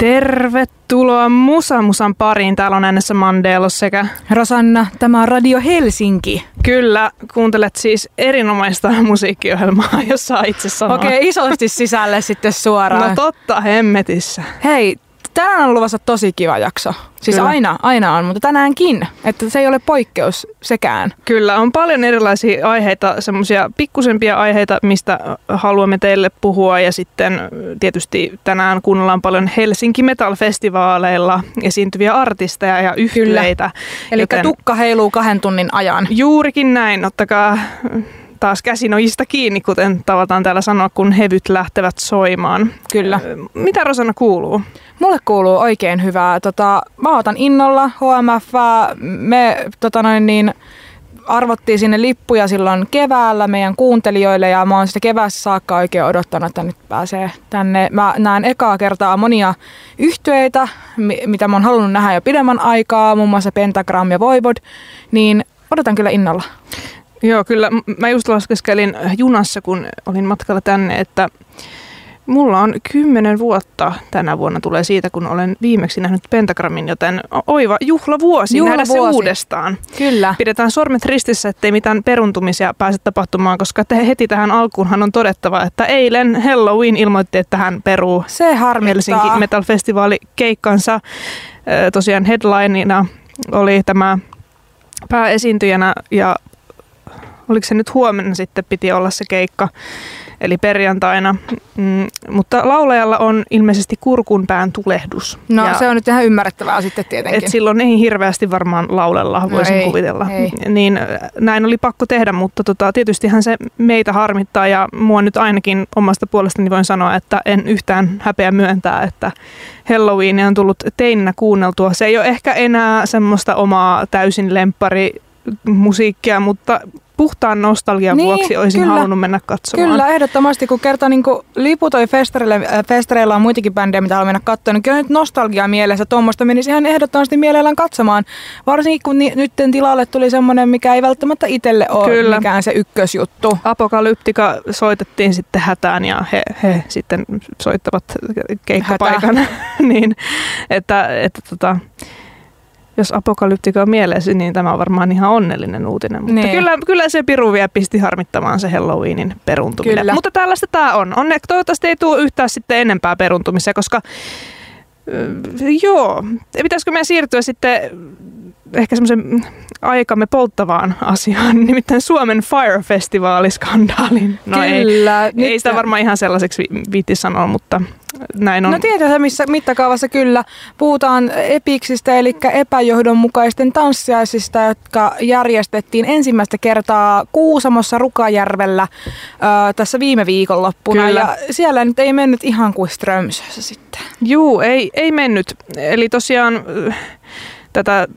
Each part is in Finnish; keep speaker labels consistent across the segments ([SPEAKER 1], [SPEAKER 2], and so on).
[SPEAKER 1] Tervetuloa Musa Musan pariin. Täällä on äänessä Mandelo sekä...
[SPEAKER 2] Rosanna, tämä on Radio Helsinki.
[SPEAKER 1] Kyllä, kuuntelet siis erinomaista musiikkiohjelmaa, jos saa itse sanoa.
[SPEAKER 2] Okei, okay, isosti sisälle sitten suoraan.
[SPEAKER 1] No totta, hemmetissä.
[SPEAKER 2] Hei, tänään on luvassa tosi kiva jakso. Siis Kyllä. aina, aina on, mutta tänäänkin. Että se ei ole poikkeus sekään.
[SPEAKER 1] Kyllä, on paljon erilaisia aiheita, semmoisia pikkusempia aiheita, mistä haluamme teille puhua. Ja sitten tietysti tänään kuunnellaan paljon Helsinki Metal-festivaaleilla esiintyviä artisteja ja yhtyeitä.
[SPEAKER 2] Eli joten... tukka heiluu kahden tunnin ajan.
[SPEAKER 1] Juurikin näin, ottakaa taas käsinojista kiinni, kuten tavataan täällä sanoa, kun hevyt lähtevät soimaan.
[SPEAKER 2] Kyllä.
[SPEAKER 1] Mitä Rosanna kuuluu?
[SPEAKER 2] Mulle kuuluu oikein hyvää. Tota, mä otan innolla HMF. Me tota noin niin, arvottiin sinne lippuja silloin keväällä meidän kuuntelijoille ja mä oon sitä keväässä saakka oikein odottanut, että nyt pääsee tänne. Mä näen ekaa kertaa monia yhtyeitä, mitä mä oon halunnut nähdä jo pidemmän aikaa, muun muassa Pentagram ja Voivod, niin odotan kyllä innolla.
[SPEAKER 1] Joo, kyllä. Mä just laskeskelin junassa, kun olin matkalla tänne, että mulla on kymmenen vuotta tänä vuonna tulee siitä, kun olen viimeksi nähnyt Pentagramin, joten oiva juhlavuosi, juhlavuosi. nähdä se uudestaan.
[SPEAKER 2] Kyllä.
[SPEAKER 1] Pidetään sormet ristissä, ettei mitään peruntumisia pääse tapahtumaan, koska te heti tähän alkuunhan on todettava, että eilen Halloween ilmoitti, että hän peruu
[SPEAKER 2] se harmittaa.
[SPEAKER 1] Helsinki Metal Festivaali keikkansa. Tosiaan headlineina oli tämä pääesiintyjänä ja oliko se nyt huomenna sitten piti olla se keikka, eli perjantaina. Mm, mutta laulajalla on ilmeisesti kurkunpään tulehdus.
[SPEAKER 2] No ja se on nyt ihan ymmärrettävää sitten tietenkin.
[SPEAKER 1] Et silloin ei hirveästi varmaan laulella, no voisin no ei, kuvitella. Ei. Niin äh, näin oli pakko tehdä, mutta tota, tietystihän se meitä harmittaa ja mua nyt ainakin omasta puolestani voin sanoa, että en yhtään häpeä myöntää, että Halloween on tullut teininä kuunneltua. Se ei ole ehkä enää semmoista omaa täysin lempari musiikkia, mutta puhtaan nostalgian niin, vuoksi olisin kyllä, halunnut mennä katsomaan.
[SPEAKER 2] Kyllä, ehdottomasti. Kun kerta niin kun liputoi festareille, äh, festareilla on muitakin bändejä, mitä haluan mennä katsomaan, niin kyllä nyt nostalgia mielessä tuommoista menisi ihan ehdottomasti mielellään katsomaan. Varsinkin kun ni, nyt tilalle tuli semmoinen, mikä ei välttämättä itselle ole kyllä. mikään se ykkösjuttu.
[SPEAKER 1] Apokalyptika soitettiin sitten hätään ja he, he sitten soittavat keikkapaikan. niin, että, että tota, jos apokalyptika on mielessä, niin tämä on varmaan ihan onnellinen uutinen. Mutta niin. kyllä, kyllä se piru vielä pisti harmittamaan se Halloweenin peruntuminen. Kyllä. Mutta tällaista tämä on. Onneksi toivottavasti ei tule yhtään sitten enempää peruntumisia, koska joo, pitäisikö meidän siirtyä sitten ehkä semmoisen aikamme polttavaan asiaan, nimittäin Suomen Fire Festivaaliskandaalin.
[SPEAKER 2] No Kyllä.
[SPEAKER 1] Ei, ei sitä varmaan ihan sellaiseksi viitti sanoa, mutta näin on.
[SPEAKER 2] No tiedetään missä mittakaavassa kyllä. Puhutaan epiksistä, eli epäjohdonmukaisten tanssiaisista, jotka järjestettiin ensimmäistä kertaa Kuusamossa Rukajärvellä äh, tässä viime viikonloppuna. Kyllä. Ja siellä nyt ei mennyt ihan kuin Strömsössä sitten.
[SPEAKER 1] Juu, ei, ei mennyt. Eli tosiaan tätä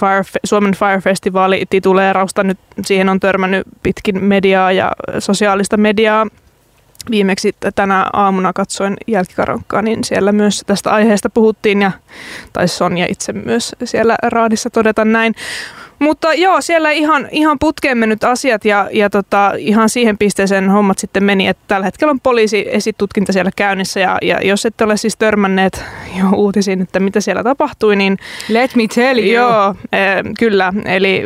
[SPEAKER 1] Fire, Suomen Fire Festivaali tituleerausta nyt siihen on törmännyt pitkin mediaa ja sosiaalista mediaa. Viimeksi tänä aamuna katsoin jälkikaronkkaa, niin siellä myös tästä aiheesta puhuttiin ja tai Sonja itse myös siellä raadissa todeta näin. Mutta joo, siellä ihan, ihan putkeen mennyt asiat ja, ja tota, ihan siihen pisteeseen hommat sitten meni, että tällä hetkellä on poliisi esitutkinta siellä käynnissä ja, ja jos ette ole siis törmänneet jo uutisiin, että mitä siellä tapahtui, niin...
[SPEAKER 2] Let me tell you.
[SPEAKER 1] Joo, e, kyllä. Eli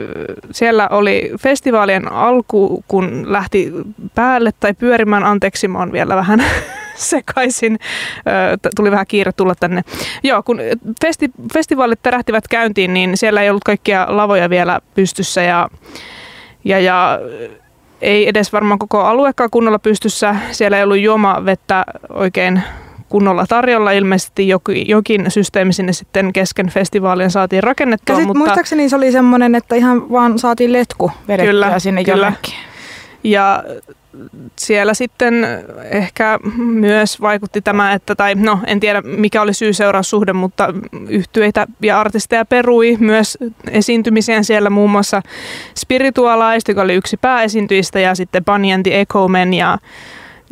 [SPEAKER 1] siellä oli festivaalien alku, kun lähti päälle tai pyörimään, anteeksi, mä oon vielä vähän sekaisin. Tuli vähän kiire tulla tänne. Joo, kun festi, festivaalit tärähtivät käyntiin, niin siellä ei ollut kaikkia lavoja vielä pystyssä ja, ja, ja ei edes varmaan koko aluekaan kunnolla pystyssä. Siellä ei ollut juomavettä oikein kunnolla tarjolla. Ilmeisesti jokin, jokin systeemi sinne sitten kesken festivaalien saatiin rakennettua. Ja
[SPEAKER 2] sit mutta... muistaakseni se oli semmoinen, että ihan vaan saatiin letku vedettyä kyllä, sinne kyllä. jonnekin.
[SPEAKER 1] Ja siellä sitten ehkä myös vaikutti tämä, että, tai no en tiedä mikä oli syy-seuraussuhde, mutta yhtyeitä ja artisteja perui myös esiintymisiä siellä muun muassa Spiritualized, joka oli yksi pääesiintyjistä ja sitten Banyan the Echo Men ja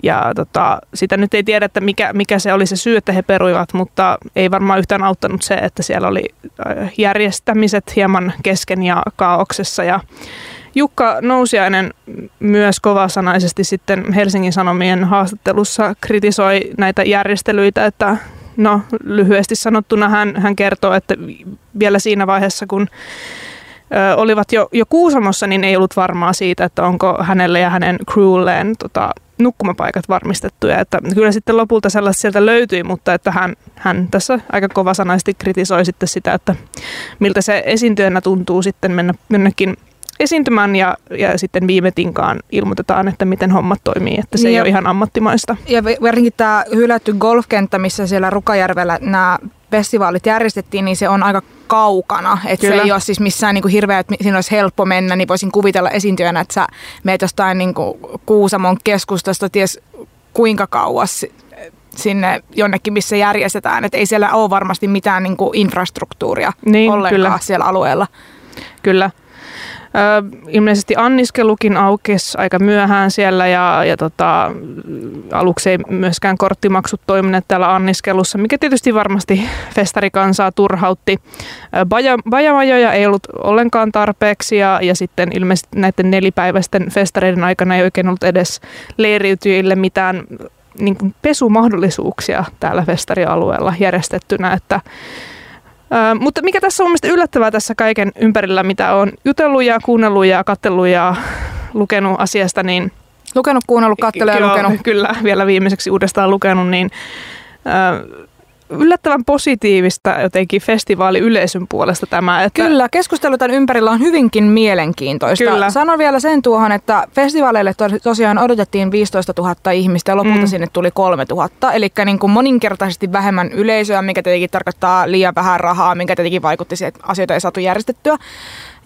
[SPEAKER 1] ja tota, sitä nyt ei tiedä, että mikä, mikä se oli se syy, että he peruivat, mutta ei varmaan yhtään auttanut se, että siellä oli äh, järjestämiset hieman kesken ja kaauksessa ja Jukka Nousiainen myös kovasanaisesti sitten Helsingin Sanomien haastattelussa kritisoi näitä järjestelyitä, että no lyhyesti sanottuna hän, hän kertoo, että vielä siinä vaiheessa, kun ö, olivat jo, jo Kuusamossa, niin ei ollut varmaa siitä, että onko hänelle ja hänen crewlleen tota, nukkumapaikat varmistettuja. Että kyllä sitten lopulta sellaista sieltä löytyi, mutta että hän, hän tässä aika kovasanaisesti kritisoi sitten sitä, että miltä se esiintyjänä tuntuu sitten mennä jonnekin esiintymään ja, ja sitten viime tinkaan ilmoitetaan, että miten hommat toimii, että se ja, ei ole ihan ammattimaista.
[SPEAKER 2] Ja varsinkin tämä hylätty golfkenttä, missä siellä Rukajärvellä nämä festivaalit järjestettiin, niin se on aika kaukana. Että se ei ole siis missään niin kuin hirveä, että siinä olisi helppo mennä, niin voisin kuvitella esiintyjänä, että sä meet jostain niin kuin Kuusamon keskustasta ties kuinka kauas sinne jonnekin, missä järjestetään. Että ei siellä ole varmasti mitään niin kuin infrastruktuuria niin, ollenkaan kyllä. siellä alueella.
[SPEAKER 1] Kyllä ilmeisesti anniskelukin aukesi aika myöhään siellä ja, ja tota, aluksi ei myöskään korttimaksut toimineet täällä anniskelussa, mikä tietysti varmasti festarikansaa turhautti. Baja, bajamajoja ei ollut ollenkaan tarpeeksi ja, ja sitten ilmeisesti näiden nelipäiväisten festareiden aikana ei oikein ollut edes leiriytyjille mitään niin kuin pesumahdollisuuksia täällä festarialueella järjestettynä, että Ö, mutta mikä tässä on mielestäni yllättävää tässä kaiken ympärillä, mitä on jutellut ja kuunnellut ja katsellut ja lukenut asiasta, niin...
[SPEAKER 2] Lukenut, kuunnellut, katsellut ja lukenut.
[SPEAKER 1] Kyllä, vielä viimeiseksi uudestaan lukenut, niin... Ö, yllättävän positiivista jotenkin festivaaliyleisön puolesta tämä.
[SPEAKER 2] Että Kyllä, keskustelu tämän ympärillä on hyvinkin mielenkiintoista. Kyllä. Sanon vielä sen tuohon, että festivaaleille tosiaan odotettiin 15 000 ihmistä ja lopulta mm. sinne tuli 3 000. Eli niin kuin moninkertaisesti vähemmän yleisöä, mikä tietenkin tarkoittaa liian vähän rahaa, mikä tietenkin vaikutti siihen, että asioita ei saatu järjestettyä.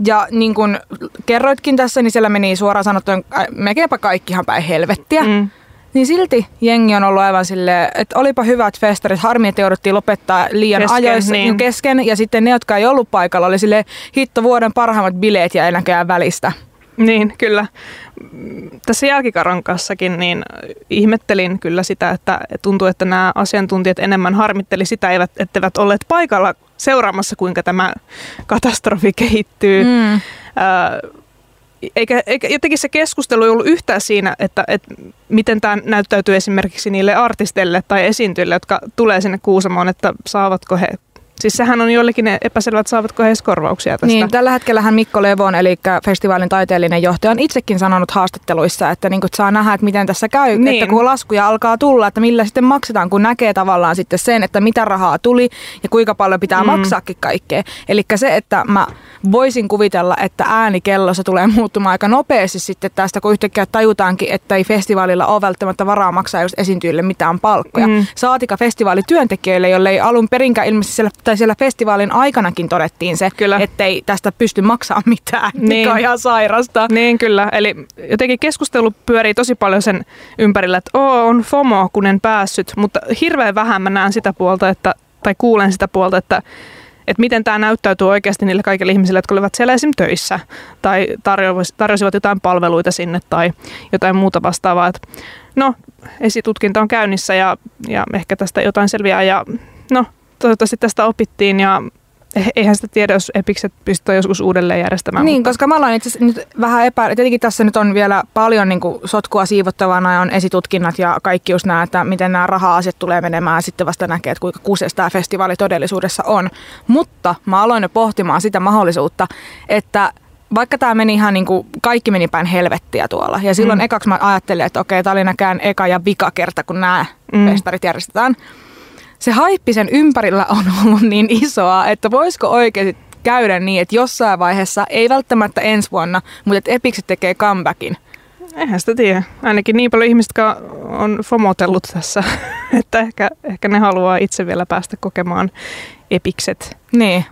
[SPEAKER 2] Ja niin kuin kerroitkin tässä, niin siellä meni suoraan sanottuna äh, melkeinpä kaikkihan päin helvettiä. Mm. Niin silti jengi on ollut aivan silleen, että olipa hyvät festarit, harmi, että jouduttiin lopettaa liian kesken, ajoissa niin. kesken. Ja sitten ne, jotka ei ollut paikalla, oli sille hitto vuoden parhaimmat bileet ja enäköjään välistä.
[SPEAKER 1] Niin, kyllä. Tässä jälkikaron kanssakin niin ihmettelin kyllä sitä, että tuntuu, että nämä asiantuntijat enemmän harmitteli sitä, etteivät olleet paikalla seuraamassa, kuinka tämä katastrofi kehittyy. Mm. Äh, eikä, eikä jotenkin se keskustelu ei ollut yhtään siinä, että, että miten tämä näyttäytyy esimerkiksi niille artisteille tai esiintyjille, jotka tulee sinne Kuusamoon, että saavatko he Siis sehän on jollekin epäselvät, saavatko he korvauksia tästä.
[SPEAKER 2] Niin, tällä hetkellähän Mikko Levon, eli festivaalin taiteellinen johtaja, on itsekin sanonut haastatteluissa, että niin saa nähdä, että miten tässä käy, niin. että kun laskuja alkaa tulla, että millä sitten maksetaan, kun näkee tavallaan sitten sen, että mitä rahaa tuli ja kuinka paljon pitää mm. maksaakin kaikkea. Eli se, että mä voisin kuvitella, että äänikellossa tulee muuttumaan aika nopeasti sitten tästä, kun yhtäkkiä tajutaankin, että ei festivaalilla ole välttämättä varaa maksaa just esiintyjille mitään palkkoja. Mm. Saatika festivaalityöntekijöille, jolle ei alun perinkään ilmeisesti siellä tai siellä festivaalin aikanakin todettiin se, kyllä. ettei tästä pysty maksamaan mitään, niin. mikä on ihan sairasta.
[SPEAKER 1] Niin kyllä, eli jotenkin keskustelu pyörii tosi paljon sen ympärillä, että Oo, on FOMO, kun en päässyt, mutta hirveän vähän mä näen sitä puolta, että, tai kuulen sitä puolta, että että miten tämä näyttäytyy oikeasti niille kaikille ihmisille, jotka olivat siellä esim. töissä tai tarjosivat jotain palveluita sinne tai jotain muuta vastaavaa. Et no, esitutkinta on käynnissä ja, ja ehkä tästä jotain selviää ja no, toivottavasti tästä opittiin ja eihän sitä tiedä, jos Epikset pystyy joskus uudelleen järjestämään.
[SPEAKER 2] Niin, mutta... koska mä aloin itse nyt vähän epä... Tietenkin tässä nyt on vielä paljon niin kuin sotkua siivottavana ja on esitutkinnat ja kaikki just nämä, että miten nämä raha-asiat tulee menemään ja sitten vasta näkee, että kuinka kuuses tämä festivaali todellisuudessa on. Mutta mä aloin jo pohtimaan sitä mahdollisuutta, että vaikka tämä meni ihan niin kuin, kaikki meni päin helvettiä tuolla. Ja silloin mm. ekaksi mä ajattelin, että okei, tämä oli näkään eka ja vika kerta, kun nämä mm. festarit järjestetään se haippi sen ympärillä on ollut niin isoa, että voisiko oikeasti käydä niin, että jossain vaiheessa, ei välttämättä ensi vuonna, mutta että Epikset tekee comebackin.
[SPEAKER 1] Eihän sitä tiedä. Ainakin niin paljon ihmistä, on fomotellut tässä, että ehkä, ehkä ne haluaa itse vielä päästä kokemaan epikset.
[SPEAKER 2] Niin.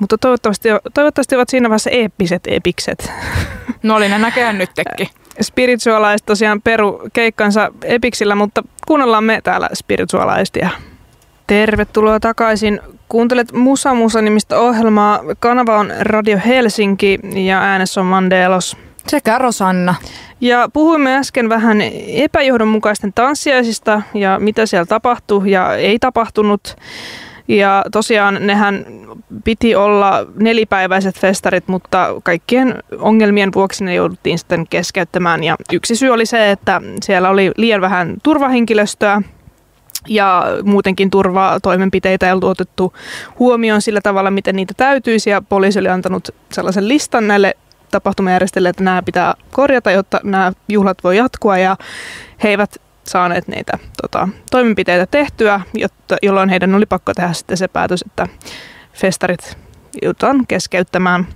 [SPEAKER 1] Mutta toivottavasti, toivottavasti ovat siinä vaiheessa eeppiset epikset.
[SPEAKER 2] No oli ne näköjään nytkin.
[SPEAKER 1] Spiritualaiset tosiaan peru keikkansa epiksillä, mutta kuunnellaan me täällä spiritualaistia. Tervetuloa takaisin. Kuuntelet Musa Musa nimistä ohjelmaa. Kanava on Radio Helsinki ja äänessä on Mandelos.
[SPEAKER 2] Sekä Rosanna.
[SPEAKER 1] Ja puhuimme äsken vähän epäjohdonmukaisten tanssiaisista ja mitä siellä tapahtui ja ei tapahtunut. Ja tosiaan nehän piti olla nelipäiväiset festarit, mutta kaikkien ongelmien vuoksi ne jouduttiin sitten keskeyttämään. Ja yksi syy oli se, että siellä oli liian vähän turvahenkilöstöä ja muutenkin turvaa toimenpiteitä ei ollut otettu huomioon sillä tavalla, miten niitä täytyisi ja poliisi oli antanut sellaisen listan näille tapahtumajärjestäjille, että nämä pitää korjata, jotta nämä juhlat voi jatkua ja he eivät saaneet niitä tota, toimenpiteitä tehtyä, jotta, jolloin heidän oli pakko tehdä sitten se päätös, että festarit joudutaan keskeyttämään.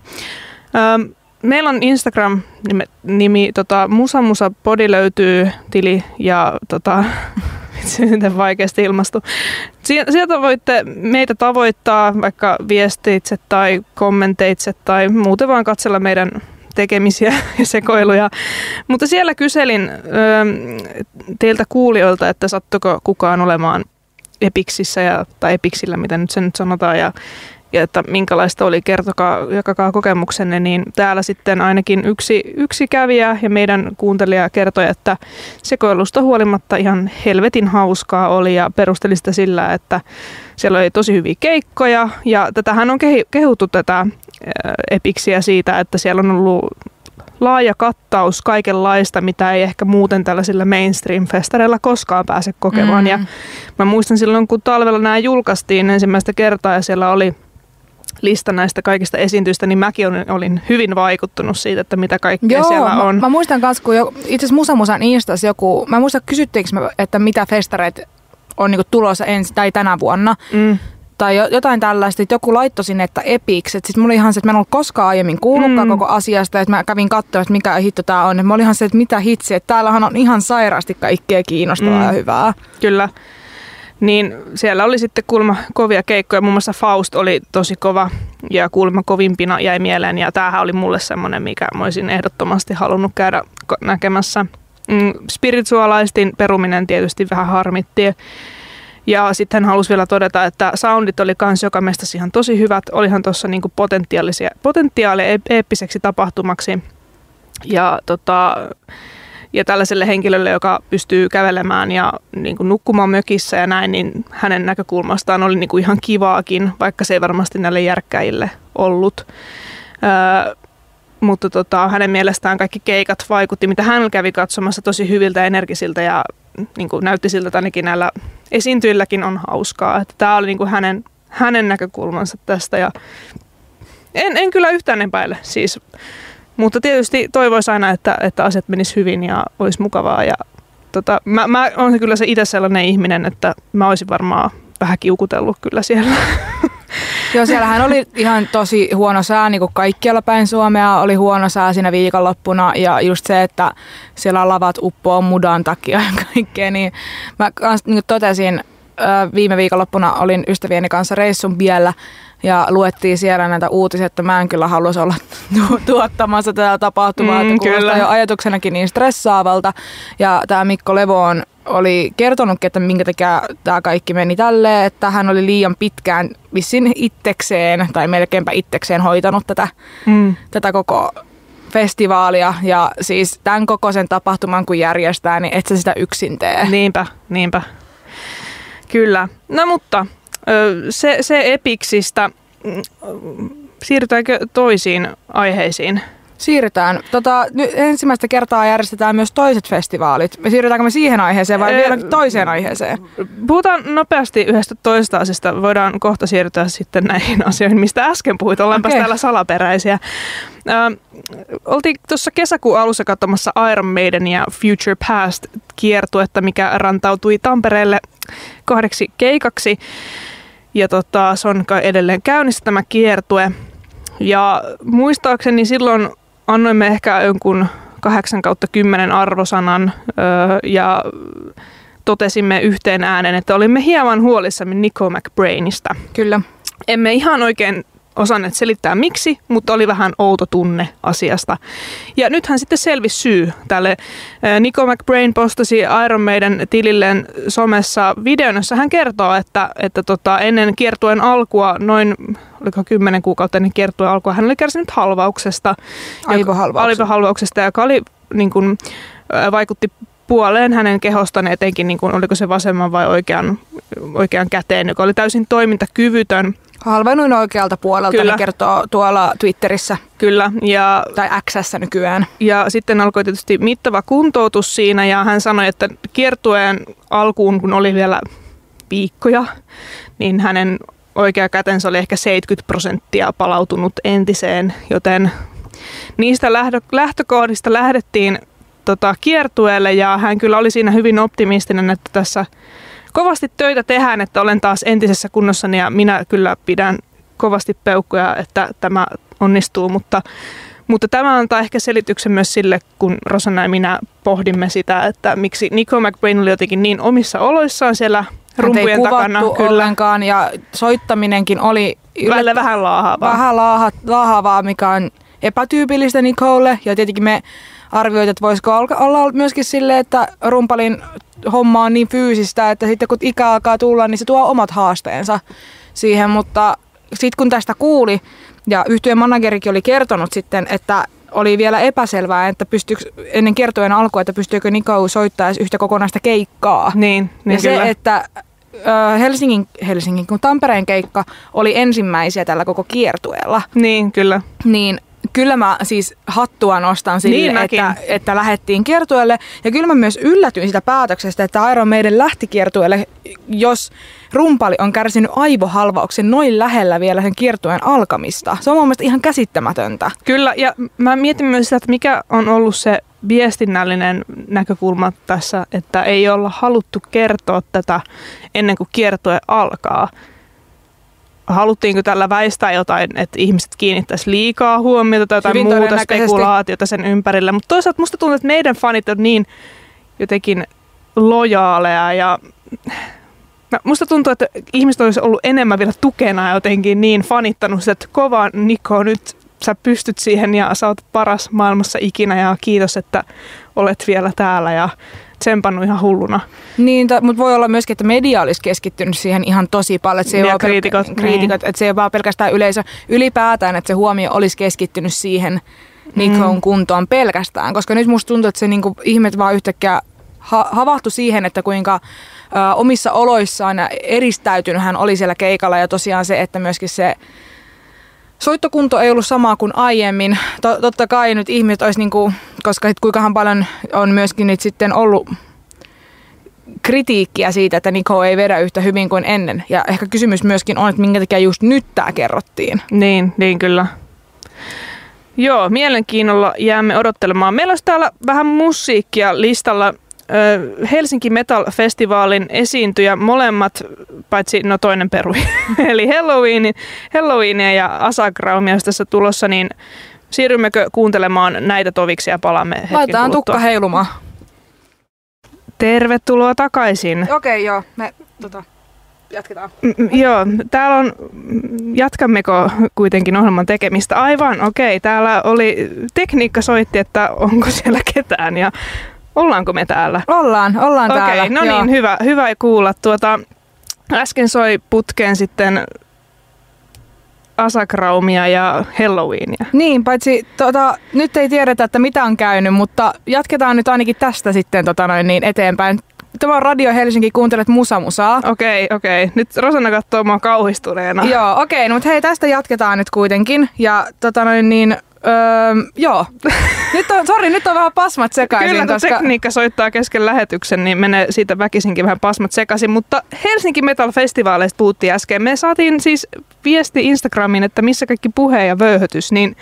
[SPEAKER 1] Öö, meillä on Instagram-nimi, nimi, tota, Musa Musa Body löytyy tili ja tota, miten vaikeasti ilmastu. Sieltä voitte meitä tavoittaa vaikka viesteitse tai kommenteitse tai muuten vaan katsella meidän tekemisiä ja sekoiluja. Mutta siellä kyselin ö, teiltä kuulijoilta, että sattuko kukaan olemaan Epiksissä ja, tai Epiksillä, mitä nyt se nyt sanotaan, ja ja että minkälaista oli, kertokaa, jakakaa kokemuksenne, niin täällä sitten ainakin yksi, yksi kävijä ja meidän kuuntelija kertoi, että sekoilusta huolimatta ihan helvetin hauskaa oli ja perusteli sitä sillä, että siellä oli tosi hyviä keikkoja ja tätähän on kehuttu tätä epiksiä siitä, että siellä on ollut laaja kattaus kaikenlaista, mitä ei ehkä muuten tällaisilla mainstream-festareilla koskaan pääse kokemaan. Mm. Ja mä muistan silloin, kun talvella nämä julkaistiin ensimmäistä kertaa ja siellä oli – lista näistä kaikista esiintyistä, niin mäkin olin hyvin vaikuttunut siitä, että mitä kaikkea
[SPEAKER 2] Joo,
[SPEAKER 1] siellä on.
[SPEAKER 2] Mä, mä muistan myös, kun jo, itse asiassa Musa Musan Instas joku, mä muistan kysyttiinkö me, että mitä festareita on niinku tulossa ensi tai tänä vuonna. Mm. Tai jotain tällaista, että joku laittoi sinne, että Epics. Sitten mulla oli ihan se, että mä en ollut koskaan aiemmin kuullutkaan mm. koko asiasta. Että mä kävin katsomaan, että mikä hitto tää on. Mä olin ihan se, että mitä hitsi. Että täällähän on ihan sairaasti kaikkea kiinnostavaa mm. ja hyvää.
[SPEAKER 1] Kyllä. Niin siellä oli sitten kulma kovia keikkoja, muun muassa Faust oli tosi kova ja kulma kovimpina jäi mieleen ja tämähän oli mulle semmoinen, mikä mä olisin ehdottomasti halunnut käydä näkemässä. Mm, spirituaalistin peruminen tietysti vähän harmitti. Ja sitten hän halusi vielä todeta, että soundit oli kans joka mestassa ihan tosi hyvät. Olihan tuossa niinku potentiaalisia, potentiaalia eeppiseksi tapahtumaksi. Ja tota, ja tällaiselle henkilölle, joka pystyy kävelemään ja niin kuin nukkumaan mökissä ja näin, niin hänen näkökulmastaan oli niin kuin ihan kivaakin, vaikka se ei varmasti näille järkkäille ollut. Öö, mutta tota, hänen mielestään kaikki keikat vaikutti, mitä hän kävi katsomassa tosi hyviltä energisiltä ja niin kuin näytti siltä, että ainakin näillä esiintyjilläkin on hauskaa. Että tämä oli niin kuin hänen, hänen näkökulmansa tästä ja en, en kyllä yhtään epäile. Siis mutta tietysti toivoisi aina, että, että asiat menis hyvin ja olisi mukavaa. Ja, tota, mä, mä olen kyllä se itse sellainen ihminen, että mä olisin varmaan vähän kiukutellut kyllä siellä.
[SPEAKER 2] Joo, siellähän oli ihan tosi huono sää, niin kuin kaikkialla päin Suomea oli huono sää siinä viikonloppuna ja just se, että siellä lavat uppoo mudan takia ja kaikkea, niin mä niin totesin, viime viikonloppuna olin ystävieni kanssa reissun vielä ja luettiin siellä näitä uutisia, että mä en kyllä haluaisi olla tuottamassa tätä tapahtumaa, mm, että kyllä. jo ajatuksenakin niin stressaavalta. Ja tämä Mikko Levoon oli kertonut, että minkä takia tämä kaikki meni tälleen, että hän oli liian pitkään vissin itsekseen tai melkeinpä itsekseen hoitanut tätä, mm. tätä koko festivaalia ja siis tämän kokoisen tapahtuman kun järjestää, niin et sä sitä yksin tee.
[SPEAKER 1] Niinpä, niinpä. Kyllä. No mutta se, se Epiksistä, mm, siirrytäänkö toisiin aiheisiin?
[SPEAKER 2] Siirrytään. Tota, nyt ensimmäistä kertaa järjestetään myös toiset festivaalit. Me siirrytäänkö me siihen aiheeseen vai vielä toiseen aiheeseen?
[SPEAKER 1] Puhutaan nopeasti yhdestä toisesta asiasta. Voidaan kohta siirtyä sitten näihin asioihin, mistä äsken puhuit. Ollaanpa okay. täällä salaperäisiä. Ö, oltiin tuossa kesäkuun alussa katsomassa Iron Maiden ja Future Past kiertuetta, mikä rantautui Tampereelle kahdeksi keikaksi. Ja tota, se on edelleen käynnissä tämä kiertue. Ja muistaakseni silloin annoimme ehkä jonkun 8 kautta 10 arvosanan öö, ja totesimme yhteen äänen, että olimme hieman huolissamme Nico McBrainista.
[SPEAKER 2] Kyllä.
[SPEAKER 1] Emme ihan oikein osanneet selittää miksi, mutta oli vähän outo tunne asiasta. Ja nythän sitten selvisi syy tälle. Nico McBrain postasi Iron Maiden tililleen somessa videon, jossa hän kertoo, että, että tota, ennen kiertuen alkua, noin oliko kymmenen kuukautta ennen kiertuen alkua, hän oli kärsinyt halvauksesta.
[SPEAKER 2] Aivohalvauksesta.
[SPEAKER 1] Aivohalvauksesta, joka oli, niin kuin, vaikutti puoleen hänen kehostaan, etenkin niin kuin, oliko se vasemman vai oikean, oikean käteen, joka oli täysin toimintakyvytön.
[SPEAKER 2] Halvennuin oikealta puolelta, Kyllä. niin kertoo tuolla Twitterissä.
[SPEAKER 1] Kyllä. Ja,
[SPEAKER 2] tai x nykyään.
[SPEAKER 1] Ja sitten alkoi tietysti mittava kuntoutus siinä ja hän sanoi, että kiertueen alkuun, kun oli vielä viikkoja, niin hänen oikea kätensä oli ehkä 70 prosenttia palautunut entiseen, joten niistä lähtökohdista lähdettiin tota, kiertueelle ja hän kyllä oli siinä hyvin optimistinen, että tässä kovasti töitä tehdään, että olen taas entisessä kunnossani ja minä kyllä pidän kovasti peukkuja, että tämä onnistuu, mutta, mutta tämä antaa ehkä selityksen myös sille, kun Rosanna ja minä pohdimme sitä, että miksi Nico McBrain oli jotenkin niin omissa oloissaan siellä rumpujen takana.
[SPEAKER 2] Kyllä. ollenkaan ja soittaminenkin oli
[SPEAKER 1] Välillä vähän laahavaa.
[SPEAKER 2] Vähän laaha, laahavaa, mikä on epätyypillistä Nicole. Ja tietenkin me arvioit, että voisiko olla myöskin sille, että rumpalin homma on niin fyysistä, että sitten kun ikä alkaa tulla, niin se tuo omat haasteensa siihen. Mutta sitten kun tästä kuuli, ja yhtyeen managerikin oli kertonut sitten, että oli vielä epäselvää, että pystyykö, ennen kiertojen alkua, että pystyykö Nico soittaa yhtä kokonaista keikkaa.
[SPEAKER 1] Niin, niin
[SPEAKER 2] ja kyllä. se, että Helsingin, Helsingin kun Tampereen keikka oli ensimmäisiä tällä koko kiertueella.
[SPEAKER 1] Niin, kyllä.
[SPEAKER 2] Niin kyllä mä siis hattua nostan sille, niin että, että lähdettiin kiertueelle. Ja kyllä mä myös yllätyin sitä päätöksestä, että Iron meidän lähti kiertueelle, jos rumpali on kärsinyt aivohalvauksen noin lähellä vielä sen kiertueen alkamista. Se on mun mielestä ihan käsittämätöntä.
[SPEAKER 1] Kyllä, ja mä mietin myös sitä, että mikä on ollut se viestinnällinen näkökulma tässä, että ei olla haluttu kertoa tätä ennen kuin kiertue alkaa haluttiinko tällä väistää jotain, että ihmiset kiinnittäisi liikaa huomiota tai jotain Hyvin muuta spekulaatiota sen ympärille. Mutta toisaalta musta tuntuu, että meidän fanit on niin jotenkin lojaaleja ja musta tuntuu, että ihmiset olisi ollut enemmän vielä tukena jotenkin niin fanittanut, että kova Niko nyt sä pystyt siihen ja sä oot paras maailmassa ikinä ja kiitos, että olet vielä täällä ja tsempannut ihan hulluna.
[SPEAKER 2] Niin, t- mutta voi olla myöskin, että media olisi keskittynyt siihen ihan tosi paljon. Että se ei ja kriitikot. Pelk- kriitikot niin. että se ei ole vaan pelkästään yleisö. Ylipäätään, että se huomio olisi keskittynyt siihen Nikon mm. kuntoon pelkästään. Koska nyt musta tuntuu, että se niinku, ihmet vaan yhtäkkiä ha- havahtui siihen, että kuinka ö, omissa oloissaan ja eristäytynyt hän oli siellä keikalla. Ja tosiaan se, että myöskin se soittokunto ei ollut sama kuin aiemmin. Totta kai nyt ihmiset olisi, niin kuin, koska kuinkahan paljon on myöskin nyt sitten ollut kritiikkiä siitä, että Niko ei vedä yhtä hyvin kuin ennen. Ja ehkä kysymys myöskin on, että minkä takia just nyt tämä kerrottiin.
[SPEAKER 1] Niin, niin kyllä. Joo, mielenkiinnolla jäämme odottelemaan. Meillä olisi täällä vähän musiikkia listalla. Helsinki Metal Festivaalin esiintyjä molemmat, paitsi no toinen perui, eli Halloween, Halloweenia ja Asagraumia tässä tulossa, niin siirrymmekö kuuntelemaan näitä toviksi ja palaamme hetken
[SPEAKER 2] Laitetaan tukka heilumaan.
[SPEAKER 1] Tervetuloa takaisin.
[SPEAKER 2] Okei, okay, joo. Me tota, jatketaan.
[SPEAKER 1] Mm, joo, täällä on, jatkammeko kuitenkin ohjelman tekemistä? Aivan, okei. Okay. Täällä oli, tekniikka soitti, että onko siellä ketään ja Ollaanko me täällä?
[SPEAKER 2] Ollaan, ollaan
[SPEAKER 1] okay,
[SPEAKER 2] täällä.
[SPEAKER 1] Okei, no niin, hyvä, hyvä kuulla. Tuota, äsken soi putkeen sitten Asakraumia ja Halloweenia.
[SPEAKER 2] Niin, paitsi tota, nyt ei tiedetä, että mitä on käynyt, mutta jatketaan nyt ainakin tästä sitten tota noin, niin eteenpäin. Tämä on Radio Helsinki, kuuntelet Musa Musaa.
[SPEAKER 1] Okei, okay, okei. Okay. Nyt Rosanna katsoo mua kauhistuneena.
[SPEAKER 2] Joo, okei, okay, no, mutta hei, tästä jatketaan nyt kuitenkin. Ja tota noin, niin, Öö, joo. nyt on, sorry, nyt on vähän pasmat sekaisin.
[SPEAKER 1] Kyllä, koska... tekniikka soittaa kesken lähetyksen, niin menee siitä väkisinkin vähän pasmat sekaisin. Mutta Helsinki Metal Festivaaleista puhuttiin äsken. Me saatiin siis viesti Instagramiin, että missä kaikki puhe ja vöyhötys, niin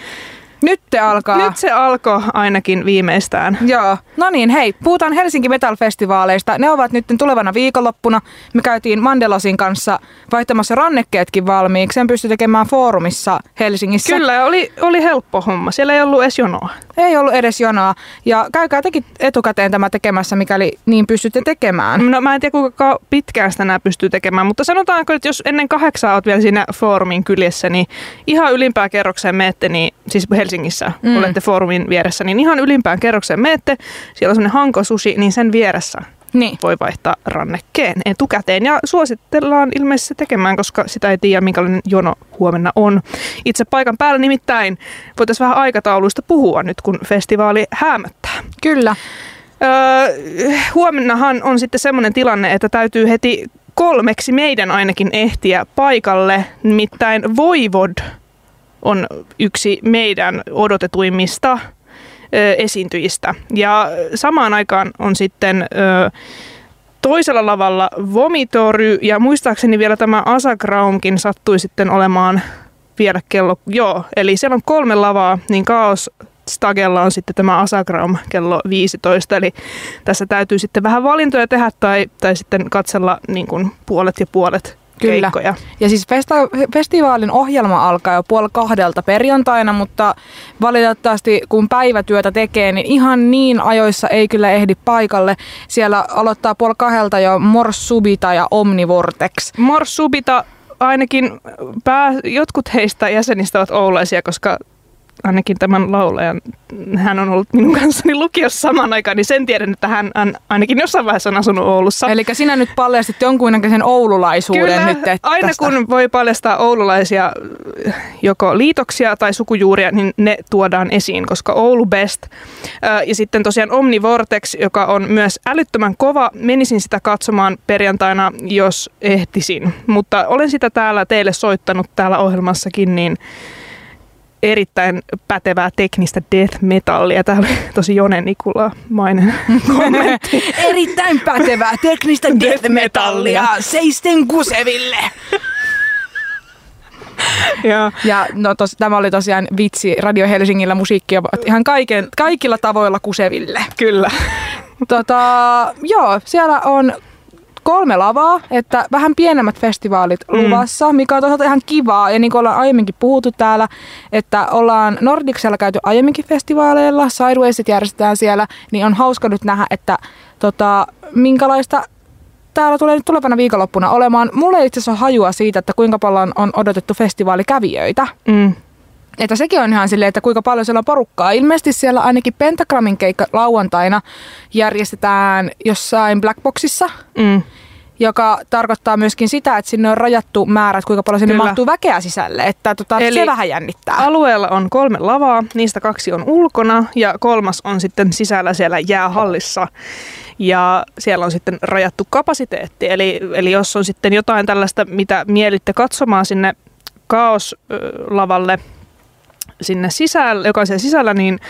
[SPEAKER 2] nyt se alkaa.
[SPEAKER 1] Nyt se alkoi ainakin viimeistään.
[SPEAKER 2] Joo. No niin, hei, puhutaan Helsinki Metal Festivaaleista. Ne ovat nyt tulevana viikonloppuna. Me käytiin Mandelosin kanssa vaihtamassa rannekkeetkin valmiiksi. Sen pystyi tekemään foorumissa Helsingissä.
[SPEAKER 1] Kyllä, oli, oli helppo homma. Siellä ei ollut edes jonoa.
[SPEAKER 2] Ei ollut edes jonoa. Ja käykää tekin etukäteen tämä tekemässä, mikäli niin pystytte tekemään.
[SPEAKER 1] No mä en tiedä kuinka pitkään sitä nämä pystyy tekemään, mutta sanotaanko, että jos ennen kahdeksaa olet vielä siinä foorumin kyljessä, niin ihan ylimpään kerrokseen menette, niin siis Helsingissä mm. olette foorumin vieressä, niin ihan ylimpään kerrokseen menette, siellä on semmoinen Hanko Sushi, niin sen vieressä niin. voi vaihtaa rannekkeen etukäteen. Ja suositellaan ilmeisesti tekemään, koska sitä ei tiedä, minkälainen jono huomenna on. Itse paikan päällä nimittäin voitaisiin vähän aikatauluista puhua nyt, kun festivaali häämöttää.
[SPEAKER 2] Kyllä.
[SPEAKER 1] Öö, huomennahan on sitten semmoinen tilanne, että täytyy heti kolmeksi meidän ainakin ehtiä paikalle, nimittäin Voivod on yksi meidän odotetuimmista esiintyjistä. Ja samaan aikaan on sitten toisella lavalla Vomitory ja muistaakseni vielä tämä Asagraumkin sattui sitten olemaan vielä kello, joo, eli siellä on kolme lavaa, niin Kaos Stagella on sitten tämä Asagram kello 15, eli tässä täytyy sitten vähän valintoja tehdä tai, tai sitten katsella niin kuin puolet ja puolet Kyllä. keikkoja.
[SPEAKER 2] Ja siis festa- festivaalin ohjelma alkaa jo puoli kahdelta perjantaina, mutta valitettavasti kun päivätyötä tekee, niin ihan niin ajoissa ei kyllä ehdi paikalle. Siellä aloittaa puoli kahdelta jo Mors Subita ja Omnivortex.
[SPEAKER 1] Mors Subita ainakin pää, jotkut heistä jäsenistä ovat oulaisia, koska ainakin tämän laulajan, hän on ollut minun kanssani lukiossa saman aikaan, niin sen tiedän, että hän, hän ainakin jossain vaiheessa on asunut Oulussa.
[SPEAKER 2] Eli sinä nyt paljastit jonkunnäköisen oululaisuuden
[SPEAKER 1] Kyllä,
[SPEAKER 2] nyt. Että
[SPEAKER 1] aina
[SPEAKER 2] tästä.
[SPEAKER 1] kun voi paljastaa oululaisia joko liitoksia tai sukujuuria, niin ne tuodaan esiin, koska Oulu Best ja sitten tosiaan Omnivortex, joka on myös älyttömän kova, menisin sitä katsomaan perjantaina, jos ehtisin. Mutta olen sitä täällä teille soittanut täällä ohjelmassakin, niin erittäin pätevää teknistä death metallia. Tämä oli tosi Jone Nikula mainen kommentti.
[SPEAKER 2] erittäin pätevää teknistä death metallia seisten kuseville. ja, ja no tos, tämä oli tosiaan vitsi. Radio Helsingillä musiikkia ihan kaiken, kaikilla tavoilla kuseville.
[SPEAKER 1] Kyllä.
[SPEAKER 2] Tota, joo, siellä on kolme lavaa, että vähän pienemmät festivaalit mm. luvassa, mikä on toisaalta ihan kivaa. Ja niin kuin ollaan aiemminkin puhuttu täällä, että ollaan Nordicsella käyty aiemminkin festivaaleilla, Sidewaysit järjestetään siellä, niin on hauska nyt nähdä, että tota, minkälaista täällä tulee nyt tulevana viikonloppuna olemaan. Mulle itse asiassa on hajua siitä, että kuinka paljon on odotettu festivaalikävijöitä. Mm. Että sekin on ihan silleen, että kuinka paljon siellä on porukkaa. Ilmeisesti siellä ainakin Pentagramin keikka lauantaina järjestetään jossain Blackboxissa. Mm joka tarkoittaa myöskin sitä, että sinne on rajattu määrät, kuinka paljon sinne Kyllä. mahtuu väkeä sisälle. Että tota, Eli se vähän jännittää.
[SPEAKER 1] Alueella on kolme lavaa, niistä kaksi on ulkona ja kolmas on sitten sisällä siellä jäähallissa. Ja siellä on sitten rajattu kapasiteetti. Eli, eli jos on sitten jotain tällaista, mitä mielitte katsomaan sinne kaoslavalle, sinne sisällä, joka on siellä sisällä, niin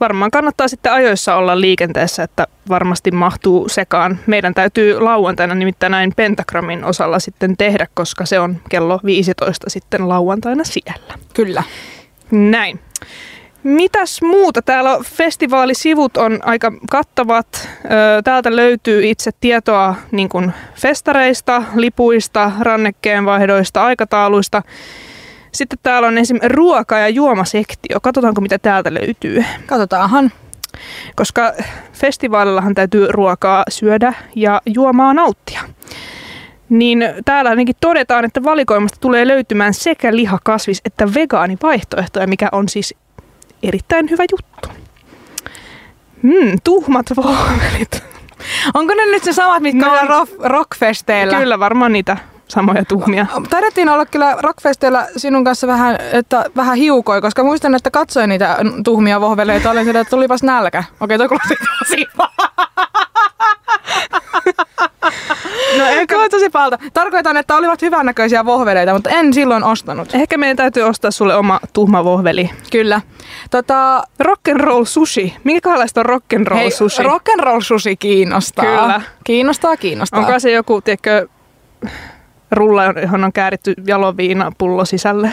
[SPEAKER 1] varmaan kannattaa sitten ajoissa olla liikenteessä, että varmasti mahtuu sekaan. Meidän täytyy lauantaina nimittäin näin Pentagramin osalla sitten tehdä, koska se on kello 15 sitten lauantaina siellä.
[SPEAKER 2] Kyllä.
[SPEAKER 1] Näin. Mitäs muuta? Täällä festivaalisivut on aika kattavat. Täältä löytyy itse tietoa niin kuin festareista, lipuista, rannekkeenvaihdoista, aikatauluista. Sitten täällä on esim. ruoka- ja juomasektio. Katsotaanko mitä täältä löytyy.
[SPEAKER 2] Katsotaanhan.
[SPEAKER 1] Koska festivaalillahan täytyy ruokaa syödä ja juomaa nauttia. Niin täällä ainakin todetaan, että valikoimasta tulee löytymään sekä liha, kasvis että vegaanivaihtoehtoja, mikä on siis erittäin hyvä juttu. Mm, tuhmat vohvelit.
[SPEAKER 2] Onko ne nyt se samat, mitkä no, on rock, rockfesteillä?
[SPEAKER 1] Kyllä, varmaan niitä samoja tuhmia.
[SPEAKER 2] Taidettiin olla kyllä rockfesteillä sinun kanssa vähän, että vähän hiukoi, koska muistan, että katsoin niitä tuhmia vohveleita. Olin sillä, että tulipas nälkä. Okei, toi kuulosti tosi No ehkä oli tosi palta. Tarkoitan, että olivat hyvännäköisiä vohveleita, mutta en silloin ostanut.
[SPEAKER 1] Ehkä meidän täytyy ostaa sulle oma tuhma vohveli.
[SPEAKER 2] Kyllä. Tota,
[SPEAKER 1] roll sushi. Minkälaista on roll sushi?
[SPEAKER 2] roll sushi kiinnostaa.
[SPEAKER 1] Kyllä.
[SPEAKER 2] Kiinnostaa, kiinnostaa.
[SPEAKER 1] Onko se joku, tiedätkö, rulla, johon on kääritty jaloviinapullo sisälle.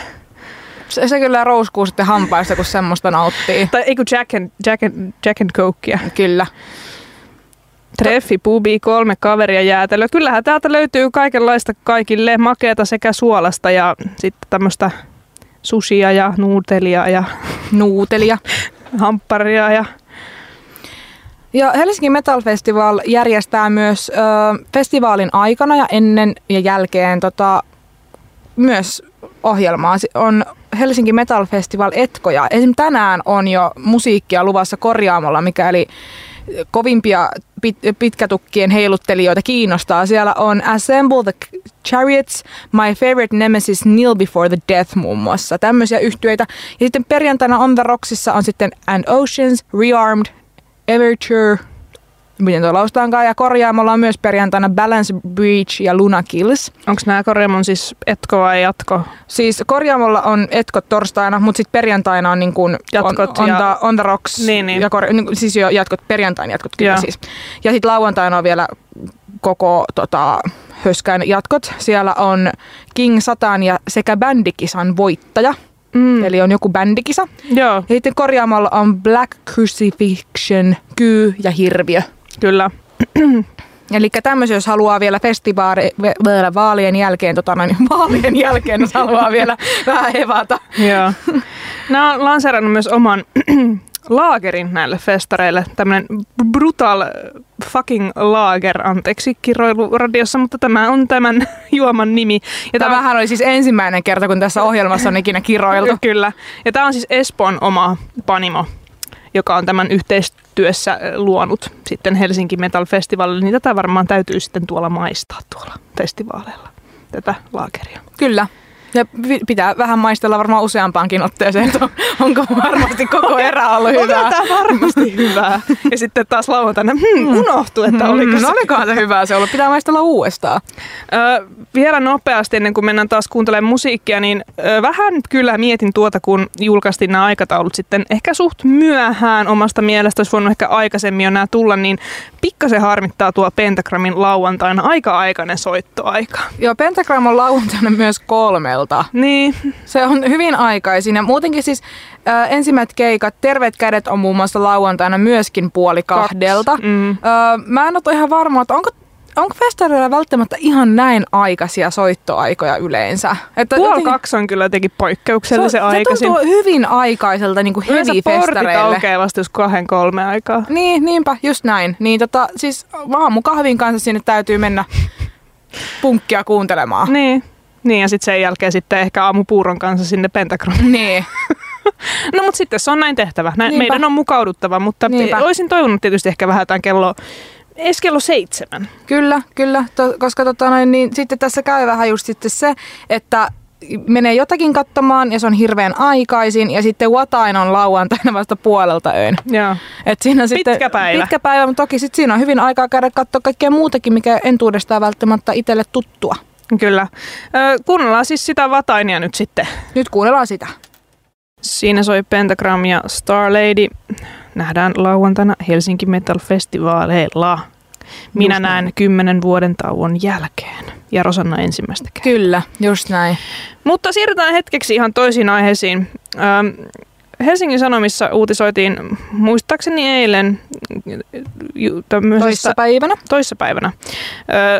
[SPEAKER 2] Se, se kyllä rouskuu sitten hampaista, kun semmoista nauttii.
[SPEAKER 1] Tai eikö Jack and, Jack and, Jack and Cokea.
[SPEAKER 2] Kyllä.
[SPEAKER 1] Treffi, pubi, kolme kaveria jäätelöä. Kyllähän täältä löytyy kaikenlaista kaikille makeata sekä suolasta ja sitten tämmöistä susia ja nuutelia ja
[SPEAKER 2] nuutelia,
[SPEAKER 1] hampparia ja
[SPEAKER 2] ja Helsingin Metal Festival järjestää myös ö, festivaalin aikana ja ennen ja jälkeen tota, myös ohjelmaa. On Helsinki Metal Festival Etkoja. Esimerkiksi tänään on jo musiikkia luvassa korjaamolla, mikäli kovimpia pit, pitkätukkien heiluttelijoita kiinnostaa. Siellä on Assemble the Chariots, My Favorite Nemesis, Kneel Before the Death muun muassa. Tämmöisiä yhtyeitä. Ja sitten perjantaina On the Rocksissa on sitten And Oceans, Rearmed, Everture, miten tuo laustaankaan, ja korjaamolla on myös perjantaina Balance Breach ja Luna Kills.
[SPEAKER 1] Onko nämä korjaamon siis etko vai jatko?
[SPEAKER 2] Siis korjaamolla on etko torstaina, mutta sitten perjantaina on niin kuin
[SPEAKER 1] jatkot
[SPEAKER 2] on, on, ja... the, on the Rocks.
[SPEAKER 1] Niin, niin.
[SPEAKER 2] Ja kor, niin, siis jo jatkot, perjantain jatkot kyllä ja. siis. Ja sitten lauantaina on vielä koko tota, höskän jatkot. Siellä on King Satan ja sekä bändikisan voittaja. Mm. Eli on joku bändikisa.
[SPEAKER 1] Joo.
[SPEAKER 2] Ja sitten korjaamalla on Black Crucifixion, Kyy ja Hirviö.
[SPEAKER 1] Kyllä.
[SPEAKER 2] Eli tämmöisiä, jos haluaa vielä festivaali, vaalien jälkeen, tota noin, vaalien jälkeen, jos haluaa vielä vähän evata.
[SPEAKER 1] Joo. Nämä on lanseerannut myös oman laagerin näille festareille. Tämmöinen brutal fucking lager, anteeksi kiroilu radiossa, mutta tämä on tämän juoman nimi.
[SPEAKER 2] Ja Tämähän oli siis ensimmäinen kerta, kun tässä ohjelmassa on ikinä kiroiltu.
[SPEAKER 1] Kyllä. Ja tämä on siis Espoon oma panimo, joka on tämän yhteistyössä luonut sitten Helsinki Metal Festivalille, niin tätä varmaan täytyy sitten tuolla maistaa tuolla festivaaleilla, tätä laageria.
[SPEAKER 2] Kyllä. Ja pitää vähän maistella varmaan useampaankin otteeseen, että onko varmasti koko erä ollut hyvää.
[SPEAKER 1] Onko tämä varmasti hyvää? Ja sitten taas lauantaina, hmm, mm. unohtuu, että mm, oliko
[SPEAKER 2] se. No olikohan se hyvää se ollut, pitää maistella uudestaan.
[SPEAKER 1] Ö, vielä nopeasti ennen kuin mennään taas kuuntelemaan musiikkia, niin ö, vähän kyllä mietin tuota, kun julkaistiin nämä aikataulut sitten ehkä suht myöhään omasta mielestä, olisi voinut ehkä aikaisemmin jo nämä tulla, niin pikkasen harmittaa tuo Pentagramin lauantaina aika-aikainen soittoaika.
[SPEAKER 2] Joo, Pentagram on lauantaina myös kolmelta.
[SPEAKER 1] Niin.
[SPEAKER 2] Se on hyvin aikaisin ja muutenkin siis äh, ensimmäiset keikat, Terveet kädet on muun muassa lauantaina myöskin puoli kahdelta. Mm. Äh, mä en ole ihan varma, että onko onko festareilla välttämättä ihan näin aikaisia soittoaikoja yleensä?
[SPEAKER 1] Että Puoli jotenkin, kaksi on kyllä jotenkin poikkeuksellisen se, aikaisin.
[SPEAKER 2] Se tuntuu hyvin aikaiselta niin kuin heavy-festareille.
[SPEAKER 1] aukeaa vasta jos kahden kolme aikaa.
[SPEAKER 2] Niin, niinpä, just näin. Niin tota, siis aamukahvin kanssa sinne täytyy mennä punkkia kuuntelemaan.
[SPEAKER 1] Niin. Niin, ja sitten sen jälkeen sitten ehkä aamupuuron kanssa sinne pentagramiin.
[SPEAKER 2] Niin.
[SPEAKER 1] no mutta sitten se on näin tehtävä. Näin, meidän on mukauduttava, mutta Niinpä. olisin toivonut tietysti ehkä vähän tämän kello edes kello seitsemän.
[SPEAKER 2] Kyllä, kyllä, to, koska tota noin, niin sitten tässä käy vähän just sitten se, että menee jotakin katsomaan ja se on hirveän aikaisin ja sitten Watain on lauantaina vasta puolelta öin.
[SPEAKER 1] Joo.
[SPEAKER 2] Et siinä on
[SPEAKER 1] pitkä
[SPEAKER 2] sitten,
[SPEAKER 1] päivä.
[SPEAKER 2] Pitkä päivä, mutta toki sitten siinä on hyvin aikaa käydä katsoa kaikkea muutakin, mikä entuudestaan välttämättä itselle tuttua.
[SPEAKER 1] Kyllä. Ö, kuunnellaan siis sitä Watainia nyt sitten.
[SPEAKER 2] Nyt kuunnellaan sitä.
[SPEAKER 1] Siinä soi Pentagram ja Star Lady. Nähdään lauantaina Helsinki Metal Festivaaleilla. Minä just näen näin. kymmenen vuoden tauon jälkeen. Ja Rosanna ensimmäistä kertaa.
[SPEAKER 2] Kyllä, just näin.
[SPEAKER 1] Mutta siirrytään hetkeksi ihan toisiin aiheisiin. Ähm, Helsingin Sanomissa uutisoitiin muistaakseni eilen
[SPEAKER 2] toissapäivänä.
[SPEAKER 1] toissapäivänä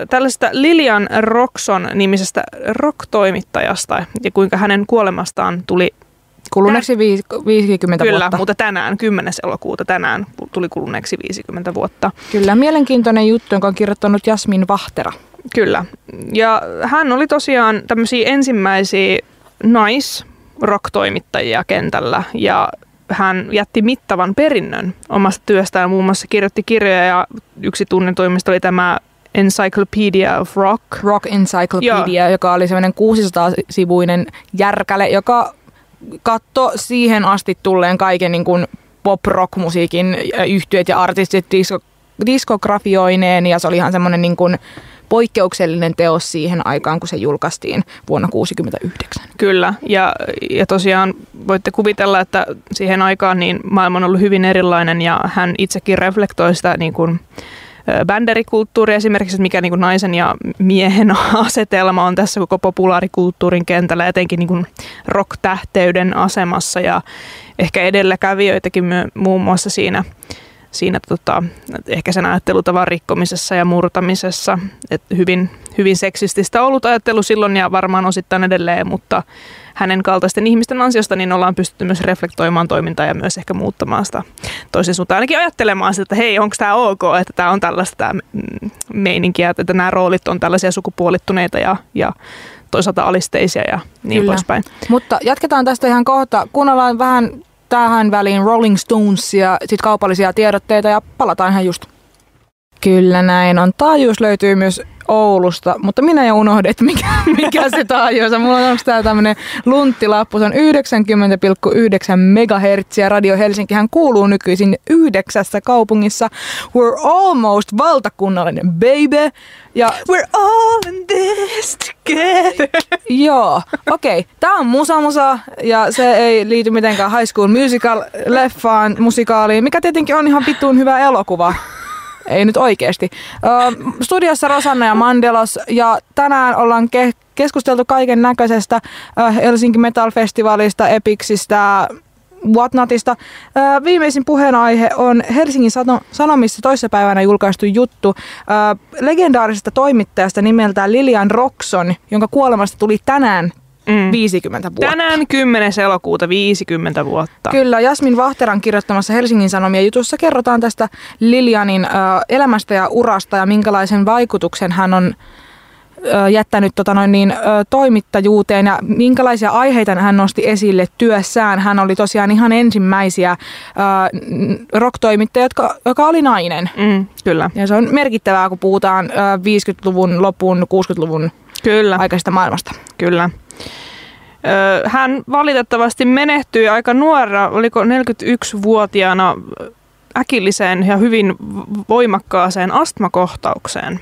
[SPEAKER 1] tällaista Lilian Roxon nimisestä rock-toimittajasta ja kuinka hänen kuolemastaan tuli
[SPEAKER 2] Kuluneeksi 50
[SPEAKER 1] Kyllä,
[SPEAKER 2] vuotta.
[SPEAKER 1] mutta tänään, 10. elokuuta tänään tuli kuluneeksi 50 vuotta.
[SPEAKER 2] Kyllä, mielenkiintoinen juttu, jonka on kirjoittanut Jasmin Vahtera.
[SPEAKER 1] Kyllä, ja hän oli tosiaan tämmöisiä ensimmäisiä nais rock-toimittajia kentällä ja hän jätti mittavan perinnön omasta työstään. Muun muassa kirjoitti kirjoja ja yksi tunnetuimmista oli tämä Encyclopedia of Rock.
[SPEAKER 2] Rock Encyclopedia, Joo. joka oli semmoinen 600-sivuinen järkäle, joka katto siihen asti tulleen kaiken niin kuin pop-rock-musiikin yhtyöt ja artistit disko, diskografioineen ja se oli ihan semmoinen niin kuin poikkeuksellinen teos siihen aikaan, kun se julkaistiin vuonna 1969.
[SPEAKER 1] Kyllä, ja, ja tosiaan voitte kuvitella, että siihen aikaan niin maailma on ollut hyvin erilainen ja hän itsekin reflektoi sitä niin kuin, bänderikulttuuri esimerkiksi, että mikä niin kuin naisen ja miehen asetelma on tässä koko populaarikulttuurin kentällä, etenkin niin kuin rock-tähteyden asemassa ja ehkä edelläkävijöitäkin muun muassa siinä, siinä tota, ehkä sen ajattelutavan rikkomisessa ja murtamisessa. Et hyvin, hyvin seksististä ollut ajattelu silloin ja varmaan osittain edelleen, mutta hänen kaltaisten ihmisten ansiosta, niin ollaan pystytty myös reflektoimaan toimintaa ja myös ehkä muuttamaan sitä toisen suuntaan. Ainakin ajattelemaan sitä, että hei, onko tämä ok, että tämä on tällaista tämä meininkiä, että nämä roolit on tällaisia sukupuolittuneita ja, ja toisaalta alisteisia ja niin Kyllä. poispäin.
[SPEAKER 2] Mutta jatketaan tästä ihan kohta. Kuunnellaan vähän tähän väliin Rolling Stones ja sitten kaupallisia tiedotteita ja palataan ihan just. Kyllä näin on. Taajuus löytyy myös Oulusta, mutta minä jo unohdin, että mikä, mikä se taajuus on. Mulla on onko tää tämmönen lunttilappu, se on 90,9 MHz ja Radio Helsinkihän kuuluu nykyisin yhdeksässä kaupungissa. We're almost valtakunnallinen, baby.
[SPEAKER 1] Ja We're all in this together.
[SPEAKER 2] Joo, okei. Okay. Tää on Musa Musa ja se ei liity mitenkään High School Musical leffaan, musikaaliin, mikä tietenkin on ihan vittuun hyvä elokuva. Ei nyt oikeasti. Ö, studiossa Rosanna ja Mandelos ja tänään ollaan ke- keskusteltu kaiken näköisestä Helsinki Metal Festivalista, Epiksistä, Whatnotista. Viimeisin puheenaihe on Helsingin Sanomissa toissapäivänä julkaistu juttu legendaarisesta toimittajasta nimeltään Lilian Roxon, jonka kuolemasta tuli tänään mm. 50 vuotta.
[SPEAKER 1] Tänään 10. elokuuta 50 vuotta.
[SPEAKER 2] Kyllä, Jasmin Vahteran kirjoittamassa Helsingin Sanomien jutussa kerrotaan tästä Lilianin ö, elämästä ja urasta ja minkälaisen vaikutuksen hän on jättänyt tota noin niin, toimittajuuteen ja minkälaisia aiheita hän nosti esille työssään. Hän oli tosiaan ihan ensimmäisiä rock-toimittajia, jotka, joka oli nainen.
[SPEAKER 1] Mm, kyllä.
[SPEAKER 2] Ja se on merkittävää, kun puhutaan 50-luvun lopun, 60-luvun kyllä. aikaisesta maailmasta.
[SPEAKER 1] Kyllä. Hän valitettavasti menehtyi aika nuora, oliko 41-vuotiaana äkilliseen ja hyvin voimakkaaseen astmakohtaukseen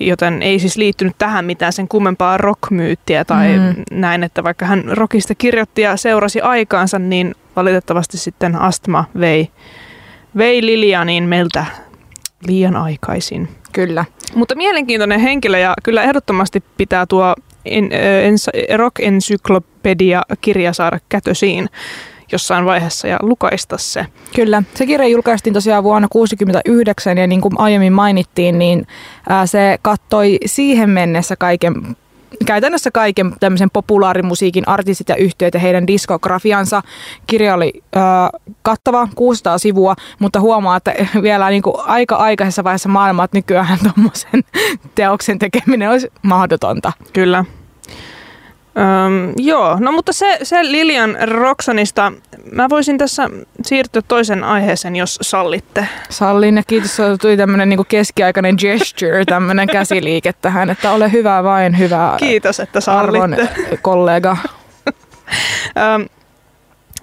[SPEAKER 1] joten ei siis liittynyt tähän mitään sen kummempaa rockmyyttiä tai mm. näin, että vaikka hän rockista kirjoitti ja seurasi aikaansa, niin valitettavasti sitten astma vei, vei Lilianin meiltä liian aikaisin.
[SPEAKER 2] Kyllä.
[SPEAKER 1] Mutta mielenkiintoinen henkilö ja kyllä ehdottomasti pitää tuo en, Rock Encyclopedia-kirja saada kätösiin jossain vaiheessa ja lukaista se.
[SPEAKER 2] Kyllä. Se kirja julkaistiin tosiaan vuonna 1969 ja niin kuin aiemmin mainittiin, niin se kattoi siihen mennessä kaiken käytännössä kaiken tämmöisen populaarimusiikin artistit ja yhtiöt ja heidän diskografiansa. Kirja oli ö, kattava, 600 sivua, mutta huomaa, että vielä niin kuin aika aikaisessa vaiheessa maailmaa, että nykyään tuommoisen teoksen tekeminen olisi mahdotonta.
[SPEAKER 1] Kyllä. Öm, joo, no mutta se, se Lilian Roxanista, mä voisin tässä siirtyä toisen aiheeseen, jos sallitte.
[SPEAKER 2] Sallin ja kiitos, tuli tämmöinen niinku keskiaikainen gesture, tämmöinen käsiliike tähän, että ole hyvä vain, hyvä
[SPEAKER 1] Kiitos, että sallitte.
[SPEAKER 2] kollega.
[SPEAKER 1] Öm,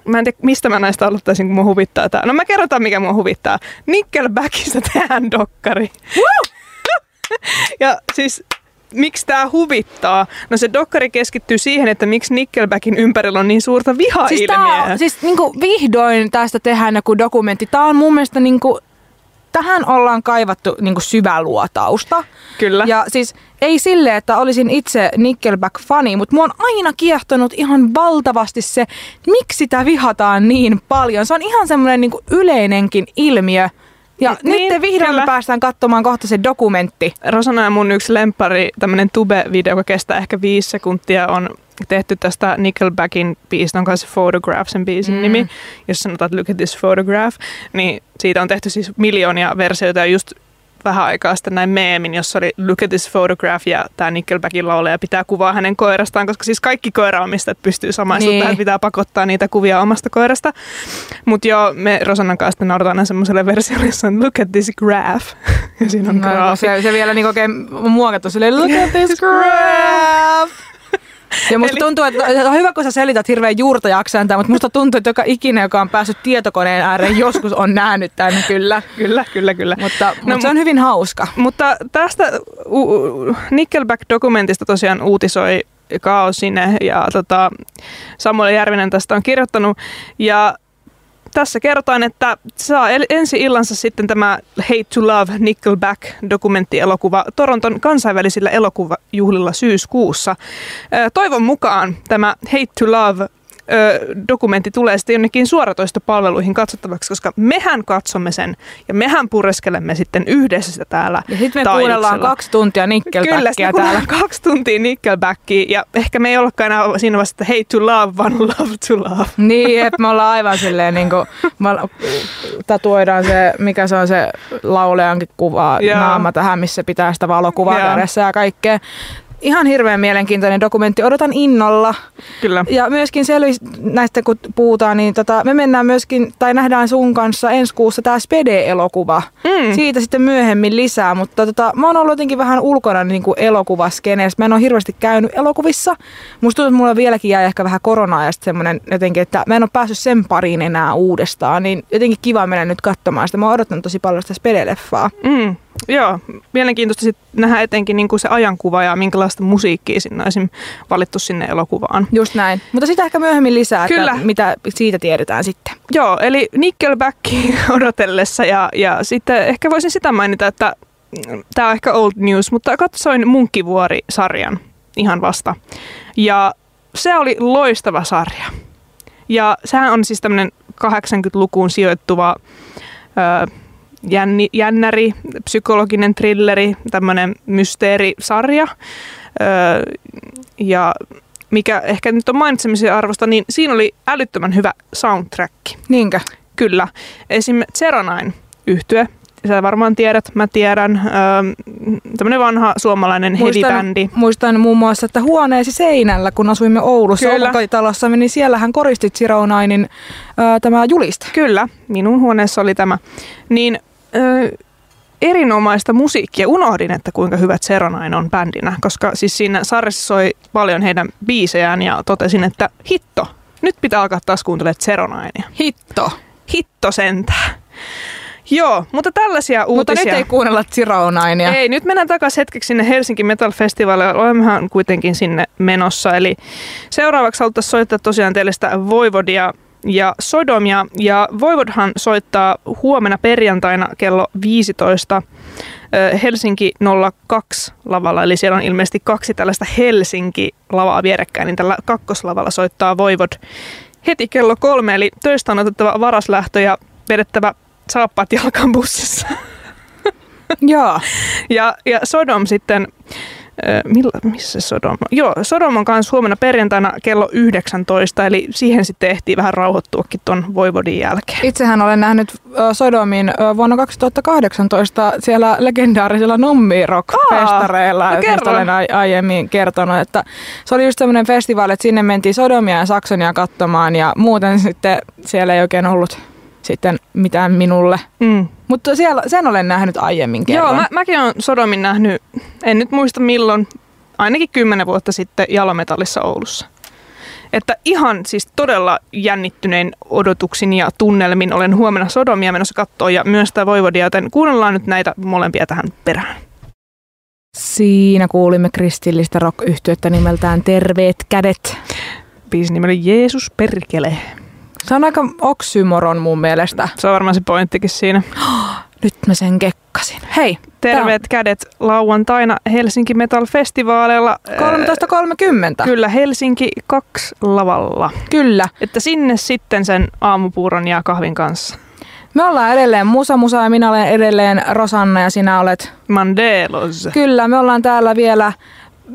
[SPEAKER 1] mä en tiedä, mistä mä näistä aloittaisin, kun mua huvittaa tää. No mä kerrotaan, mikä mua huvittaa. Nickelbackista tehdään dokkari. ja siis miksi tämä huvittaa? No se dokkari keskittyy siihen, että miksi Nickelbackin ympärillä on niin suurta vihailmiä.
[SPEAKER 2] Siis, siis niinku vihdoin tästä tehdään joku dokumentti. Tämä on mun mielestä niinku, tähän ollaan kaivattu niinku syväluotausta.
[SPEAKER 1] Kyllä.
[SPEAKER 2] Ja siis ei sille, että olisin itse Nickelback-fani, mutta mua on aina kiehtonut ihan valtavasti se, miksi sitä vihataan niin paljon. Se on ihan semmoinen niinku yleinenkin ilmiö – ja niin, nyt te vihdoin kyllä. päästään katsomaan kohta se dokumentti.
[SPEAKER 1] Rosana ja mun yksi lempari, tämmönen tube-video, joka kestää ehkä viisi sekuntia, on tehty tästä Nickelbackin biisistä, on kanssa Photograph sen biisin mm. nimi, jos sanotaan, että look at this photograph, niin siitä on tehty siis miljoonia versioita ja just vähän aikaa sitten näin meemin, jossa oli Look at this photograph ja tämä Nickelbackin lauleja pitää kuvaa hänen koirastaan, koska siis kaikki koiraomistajat pystyy samaisuuteen, niin. että pitää pakottaa niitä kuvia omasta koirasta. Mutta joo, me Rosannan kanssa sitten naurataan aina semmoiselle versiolle, jossa on Look at this graph. ja siinä on no,
[SPEAKER 2] Se, se vielä niin oikein muokattu silleen Look at this graph. Ja musta Eli... tuntuu, että on hyvä, kun sä selität hirveän juurta jaksantaa, mutta musta tuntuu, että joka ikinen, joka on päässyt tietokoneen ääreen, joskus on nähnyt tämän kyllä.
[SPEAKER 1] Kyllä, kyllä, kyllä.
[SPEAKER 2] Mutta, no, mutta se on hyvin hauska.
[SPEAKER 1] Mutta tästä Nickelback-dokumentista tosiaan uutisoi Kaos sinne ja tota, Samuel Järvinen tästä on kirjoittanut. Ja tässä kerrotaan, että saa ensi illansa sitten tämä Hate to Love Nickelback dokumenttielokuva Toronton kansainvälisillä elokuvajuhlilla syyskuussa. Toivon mukaan tämä Hate to Love dokumentti tulee sitten jonnekin suoratoistopalveluihin katsottavaksi, koska mehän katsomme sen ja mehän pureskelemme sitten yhdessä sitä täällä
[SPEAKER 2] Ja sitten me kuunnellaan kaksi tuntia Nickelbackia
[SPEAKER 1] Kyllä, täällä. kaksi tuntia Nickelbackia ja ehkä me ei ollakaan enää siinä vaiheessa, että hate to love, vaan love to love.
[SPEAKER 2] Niin, että me ollaan aivan silleen niin kuin, tatuoidaan se, mikä se on se lauleankin kuva, naama tähän, missä pitää sitä valokuvaa kädessä ja kaikkea ihan hirveän mielenkiintoinen dokumentti. Odotan innolla.
[SPEAKER 1] Kyllä.
[SPEAKER 2] Ja myöskin selvi näistä, kun puhutaan, niin tota, me mennään myöskin, tai nähdään sun kanssa ensi kuussa tämä Spede-elokuva. Mm. Siitä sitten myöhemmin lisää, mutta tota, mä oon ollut jotenkin vähän ulkona niin kuin elokuvaskeneessä. Mä en ole hirveästi käynyt elokuvissa. Musta tuntuu, että mulla vieläkin jää ehkä vähän koronaa ja sitten semmoinen jotenkin, että mä en ole päässyt sen pariin enää uudestaan. Niin jotenkin kiva mennä nyt katsomaan sitä. Mä oon odottanut tosi paljon sitä Spede-leffaa.
[SPEAKER 1] Mm. Joo, mielenkiintoista sit nähdä etenkin niin kuin se ajankuva ja minkälaista musiikkia sinne on valittu sinne elokuvaan.
[SPEAKER 2] Just näin. Mutta sitä ehkä myöhemmin lisää, Kyllä. Että mitä siitä tiedetään sitten.
[SPEAKER 1] Joo, eli Nickelback odotellessa ja, ja sitten ehkä voisin sitä mainita, että tämä on ehkä old news, mutta katsoin Munkkivuori-sarjan ihan vasta. Ja se oli loistava sarja. Ja sehän on siis tämmöinen 80-lukuun sijoittuva ö, jänni, jännäri, psykologinen trilleri, tämmöinen mysteerisarja. Ö, ja mikä ehkä nyt on mainitsemisen arvosta, niin siinä oli älyttömän hyvä soundtrack.
[SPEAKER 2] Niinkö?
[SPEAKER 1] Kyllä. Esim. Zeronain yhtye, sä varmaan tiedät, mä tiedän, öö, tämmöinen vanha suomalainen heavy-bändi.
[SPEAKER 2] Muistan muun muassa, että huoneesi seinällä, kun asuimme Oulussa omakotitalossa, niin siellähän koristit Zero Ninein öö, tämä juliste.
[SPEAKER 1] Kyllä, minun huoneessa oli tämä. Niin öö, erinomaista musiikkia. Unohdin, että kuinka hyvät Seronain on bändinä, koska siis siinä sarjassa soi paljon heidän biisejään ja totesin, että hitto, nyt pitää alkaa taas kuuntelemaan Zeronainia.
[SPEAKER 2] Hitto.
[SPEAKER 1] Hitto sentään. Joo, mutta tällaisia uutisia.
[SPEAKER 2] Mutta nyt ei kuunnella Zironainia.
[SPEAKER 1] Ei, nyt mennään takaisin hetkeksi sinne Helsinki Metal Festivalille. Olemmehan kuitenkin sinne menossa. Eli seuraavaksi haluttaisiin soittaa tosiaan teille sitä Voivodia ja Sodomia. Ja Voivodhan soittaa huomenna perjantaina kello 15 Helsinki 02 lavalla, eli siellä on ilmeisesti kaksi tällaista Helsinki-lavaa vierekkäin, niin tällä kakkoslavalla soittaa Voivod heti kello kolme, eli töistä on otettava varaslähtö ja vedettävä saappaat jalkaan bussissa.
[SPEAKER 2] Joo.
[SPEAKER 1] ja, ja Sodom sitten, millä, missä Sodom on? Joo, Sodom on kanssa huomenna perjantaina kello 19, eli siihen sitten ehtii vähän rauhoittuakin ton Voivodin jälkeen.
[SPEAKER 2] Itsehän olen nähnyt Sodomin vuonna 2018 siellä legendaarisella Nummi Rock-festareilla, no josta olen aiemmin kertonut, että se oli just semmoinen festivaali, että sinne mentiin Sodomia ja Saksonia katsomaan ja muuten sitten siellä ei oikein ollut sitten mitään minulle. Mm. Mutta siellä, sen olen nähnyt aiemmin kerran.
[SPEAKER 1] Joo, mä, mäkin olen Sodomin nähnyt, en nyt muista milloin, ainakin kymmenen vuotta sitten Jalometallissa Oulussa. Että ihan siis todella jännittynein odotuksin ja tunnelmin olen huomenna Sodomia menossa katsoa ja myös tämä Voivodia, joten kuunnellaan nyt näitä molempia tähän perään.
[SPEAKER 2] Siinä kuulimme kristillistä rock nimeltään Terveet kädet.
[SPEAKER 1] Biisin nimellä Jeesus perkele.
[SPEAKER 2] Se on aika oksymoron mun mielestä.
[SPEAKER 1] Se on varmaan se pointtikin siinä.
[SPEAKER 2] Nyt mä sen kekkasin. Hei!
[SPEAKER 1] Terveet Tää... kädet lauantaina Helsinki Metal Festivaaleilla.
[SPEAKER 2] 13.30.
[SPEAKER 1] Kyllä, Helsinki 2 lavalla.
[SPEAKER 2] Kyllä.
[SPEAKER 1] Että sinne sitten sen aamupuuron ja kahvin kanssa.
[SPEAKER 2] Me ollaan edelleen Musa Musa ja minä olen edelleen Rosanna ja sinä olet...
[SPEAKER 1] Mandelos.
[SPEAKER 2] Kyllä, me ollaan täällä vielä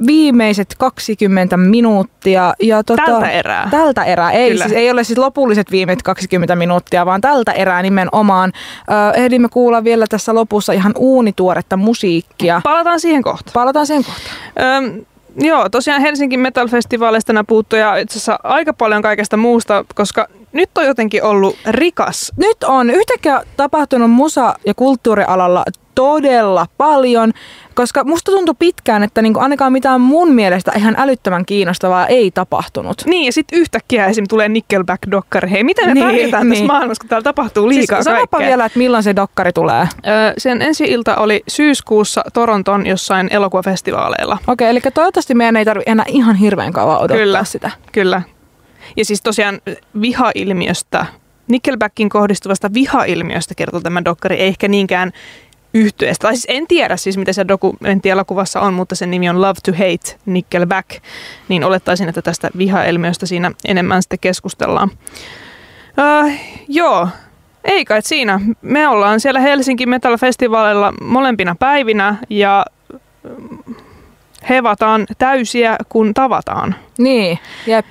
[SPEAKER 2] viimeiset 20 minuuttia. Ja tota,
[SPEAKER 1] tältä erää?
[SPEAKER 2] Tältä erää. Ei, siis, ei ole siis lopulliset viimeiset 20 minuuttia, vaan tältä erää nimenomaan. Ö, ehdimme kuulla vielä tässä lopussa ihan uunituoretta musiikkia.
[SPEAKER 1] Palataan siihen kohta.
[SPEAKER 2] Palataan siihen kohta.
[SPEAKER 1] Öm, Joo, tosiaan Helsingin Metal Festivalista nämä puuttu ja itse asiassa aika paljon kaikesta muusta, koska nyt on jotenkin ollut rikas.
[SPEAKER 2] Nyt on yhtäkkiä tapahtunut musa- ja kulttuurialalla todella paljon, koska musta tuntui pitkään, että niinku ainakaan mitään mun mielestä ihan älyttömän kiinnostavaa ei tapahtunut.
[SPEAKER 1] Niin, ja sitten yhtäkkiä esim. tulee Nickelback-dokkari. Hei, miten me niin, pärjätään niin. tässä maailmassa, kun täällä tapahtuu siis liikaa siis, kaikkea?
[SPEAKER 2] vielä, että milloin se dokkari tulee.
[SPEAKER 1] Öö, sen ensi ilta oli syyskuussa Toronton jossain elokuvafestivaaleilla.
[SPEAKER 2] Okei, okay, eli toivottavasti meidän ei tarvitse enää ihan hirveän kauan odottaa
[SPEAKER 1] kyllä,
[SPEAKER 2] sitä.
[SPEAKER 1] Kyllä, ja siis tosiaan vihailmiöstä, Nickelbackin kohdistuvasta vihailmiöstä kertoo tämä dokkari, ei ehkä niinkään yhtyeestä. Tai siis en tiedä siis, mitä se dokumenttielokuvassa on, mutta sen nimi on Love to Hate Nickelback. Niin olettaisin, että tästä vihailmiöstä siinä enemmän sitten keskustellaan. Uh, joo, ei kai siinä. Me ollaan siellä Helsinki Metal Festivalilla molempina päivinä ja hevataan täysiä, kun tavataan.
[SPEAKER 2] Niin, jep.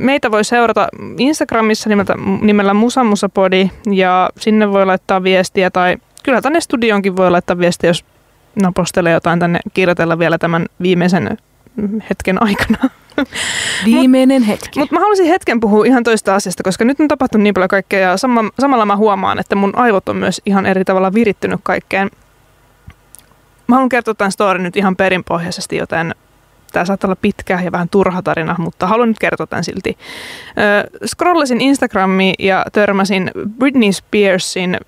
[SPEAKER 1] Meitä voi seurata Instagramissa nimeltä, nimellä Musamusapodi ja sinne voi laittaa viestiä tai kyllä tänne studioonkin voi laittaa viestiä, jos napostelee jotain tänne kirjoitella vielä tämän viimeisen hetken aikana.
[SPEAKER 2] Viimeinen hetki.
[SPEAKER 1] Mutta mä haluaisin hetken puhua ihan toista asiasta, koska nyt on tapahtunut niin paljon kaikkea ja sama, samalla mä huomaan, että mun aivot on myös ihan eri tavalla virittynyt kaikkeen. Mä haluan kertoa tämän storin nyt ihan perinpohjaisesti, joten tämä saattaa olla pitkä ja vähän turha tarina, mutta haluan nyt kertoa tämän silti. Scrollasin Instagramiin ja törmäsin Britney Spearsin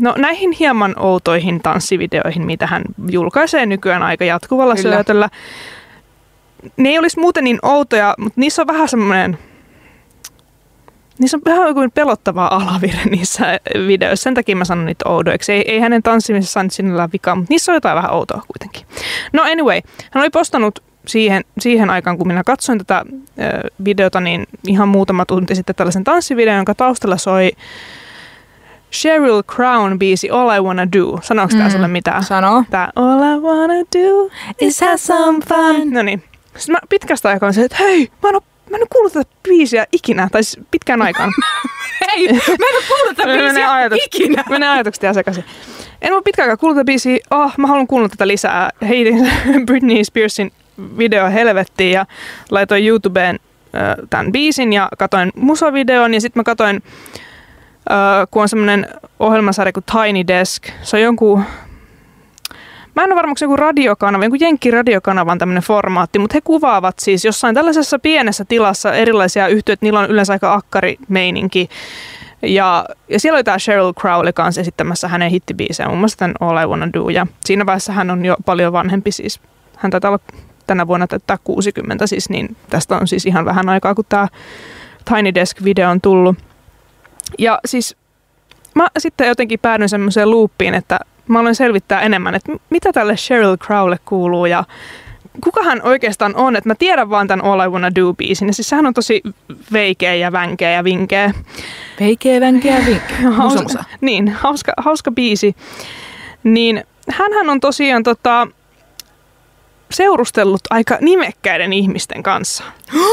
[SPEAKER 1] no näihin hieman outoihin tanssivideoihin, mitä hän julkaisee nykyään aika jatkuvalla
[SPEAKER 2] Kyllä.
[SPEAKER 1] syötöllä. Ne ei olisi muuten niin outoja, mutta niissä on vähän semmoinen, niissä on vähän joku pelottavaa alavire niissä videoissa. Sen takia mä sanon niitä oudoiksi. Ei, ei hänen tanssimisessaan nyt sinällään vikaa, mutta niissä on jotain vähän outoa kuitenkin. No anyway, hän oli postannut siihen, siihen aikaan, kun minä katsoin tätä äh, videota, niin ihan muutama tunti sitten tällaisen tanssivideon, jonka taustalla soi Sheryl Crown biisi All I Wanna Do. Sanooko tämä
[SPEAKER 2] Mm.
[SPEAKER 1] sulle mitään?
[SPEAKER 2] Sano.
[SPEAKER 1] Tää All I Wanna Do
[SPEAKER 2] Is have some fun.
[SPEAKER 1] No niin. Sitten mä pitkästä aikaa se, että hei, mä en, oo, mä en oo kuullut tätä biisiä ikinä, tai siis pitkään aikaan.
[SPEAKER 2] Hei, mä en ole kuullut tätä biisiä
[SPEAKER 1] ajatukset-
[SPEAKER 2] ikinä.
[SPEAKER 1] Menee ajatukset ihan sekaisin. En ole pitkään aikaa kuullut tätä biisiä. Oh, mä haluan kuulla tätä lisää. Heitin Britney Spearsin video helvettiin ja laitoin YouTubeen äh, tämän biisin ja katoin musavideon ja sitten mä katoin, äh, kun on semmoinen ohjelmasarja kuin Tiny Desk. Se on jonkun, mä en ole varma, joku radiokanava, jonkun Jenkki-radiokanavan tämmöinen formaatti, mutta he kuvaavat siis jossain tällaisessa pienessä tilassa erilaisia yhtiöitä, niillä on yleensä aika akkarimeininki. Ja, ja siellä oli tämä Sheryl Crowley kanssa esittämässä hänen hittibiisejä, muun muassa tämän All I Wanna Do. Ja siinä vaiheessa hän on jo paljon vanhempi siis. Hän taitaa olla tänä vuonna täyttää 60 siis, niin tästä on siis ihan vähän aikaa, kun tämä Tiny Desk-video on tullut. Ja siis mä sitten jotenkin päädyin semmoiseen loopiin, että mä aloin selvittää enemmän, että mitä tälle Sheryl Crowley kuuluu ja kuka hän oikeastaan on, että mä tiedän vaan tämän All I Wanna Do-biisin. Ja siis sehän on tosi veikeä ja vänkeä ja vinkeä.
[SPEAKER 2] Veikeä, vänkeä, vinkkeä. Musa, musa.
[SPEAKER 1] Niin, hauska, hauska biisi. Niin hänhän on tosiaan tota, seurustellut aika nimekkäiden ihmisten kanssa.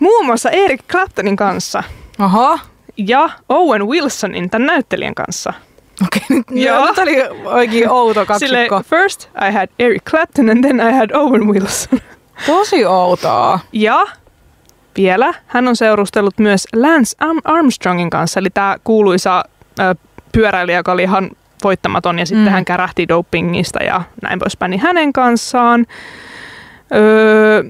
[SPEAKER 1] Muun muassa Eric Claptonin kanssa
[SPEAKER 2] Oho.
[SPEAKER 1] ja Owen Wilsonin, tämän näyttelijän kanssa.
[SPEAKER 2] Okei, nyt,
[SPEAKER 1] Joo.
[SPEAKER 2] nyt oli oikein outo
[SPEAKER 1] Sille
[SPEAKER 2] kaksikko.
[SPEAKER 1] first I had Eric Clapton and then I had Owen Wilson.
[SPEAKER 2] Tosi outoa.
[SPEAKER 1] Ja vielä hän on seurustellut myös Lance Arm- Armstrongin kanssa, eli tämä kuuluisa ö, pyöräilijä, joka oli ihan voittamaton ja sitten
[SPEAKER 2] Mm.
[SPEAKER 1] hän kärähti dopingista ja näin poispäin, niin hänen kanssaan. Öö,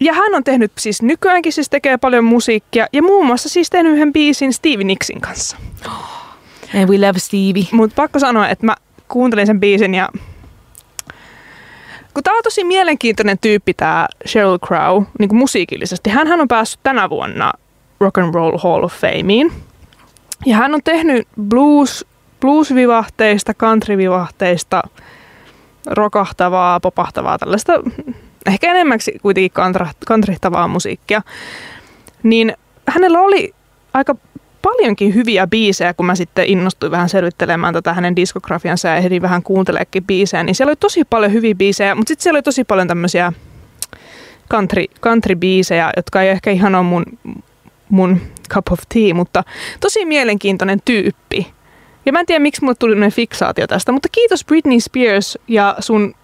[SPEAKER 1] ja hän on tehnyt siis nykyäänkin siis tekee paljon musiikkia ja muun muassa siis tehnyt yhden biisin Stevie Nicksin kanssa.
[SPEAKER 2] And we love Stevie.
[SPEAKER 1] Mutta pakko sanoa, että mä kuuntelin sen biisin ja kun tää on tosi mielenkiintoinen tyyppi tää Sheryl Crow niin kuin musiikillisesti. Hänhän on päässyt tänä vuonna Rock and Roll Hall of Fameen. Ja hän on tehnyt blues, blues-vivahteista, country-vivahteista, rokahtavaa, popahtavaa, tällaista ehkä enemmäksi kuitenkin kantrihtavaa musiikkia. Niin hänellä oli aika paljonkin hyviä biisejä, kun mä sitten innostuin vähän selvittelemään tätä hänen diskografiansa ja ehdin vähän kuunteleekin biisejä, niin siellä oli tosi paljon hyviä biisejä, mutta sitten siellä oli tosi paljon tämmöisiä country, country-biisejä, jotka ei ehkä ihan ole mun, mun cup of tea, mutta tosi mielenkiintoinen tyyppi. Ja mä en tiedä, miksi mulle tuli noin fiksaatio tästä, mutta kiitos Britney Spears ja sun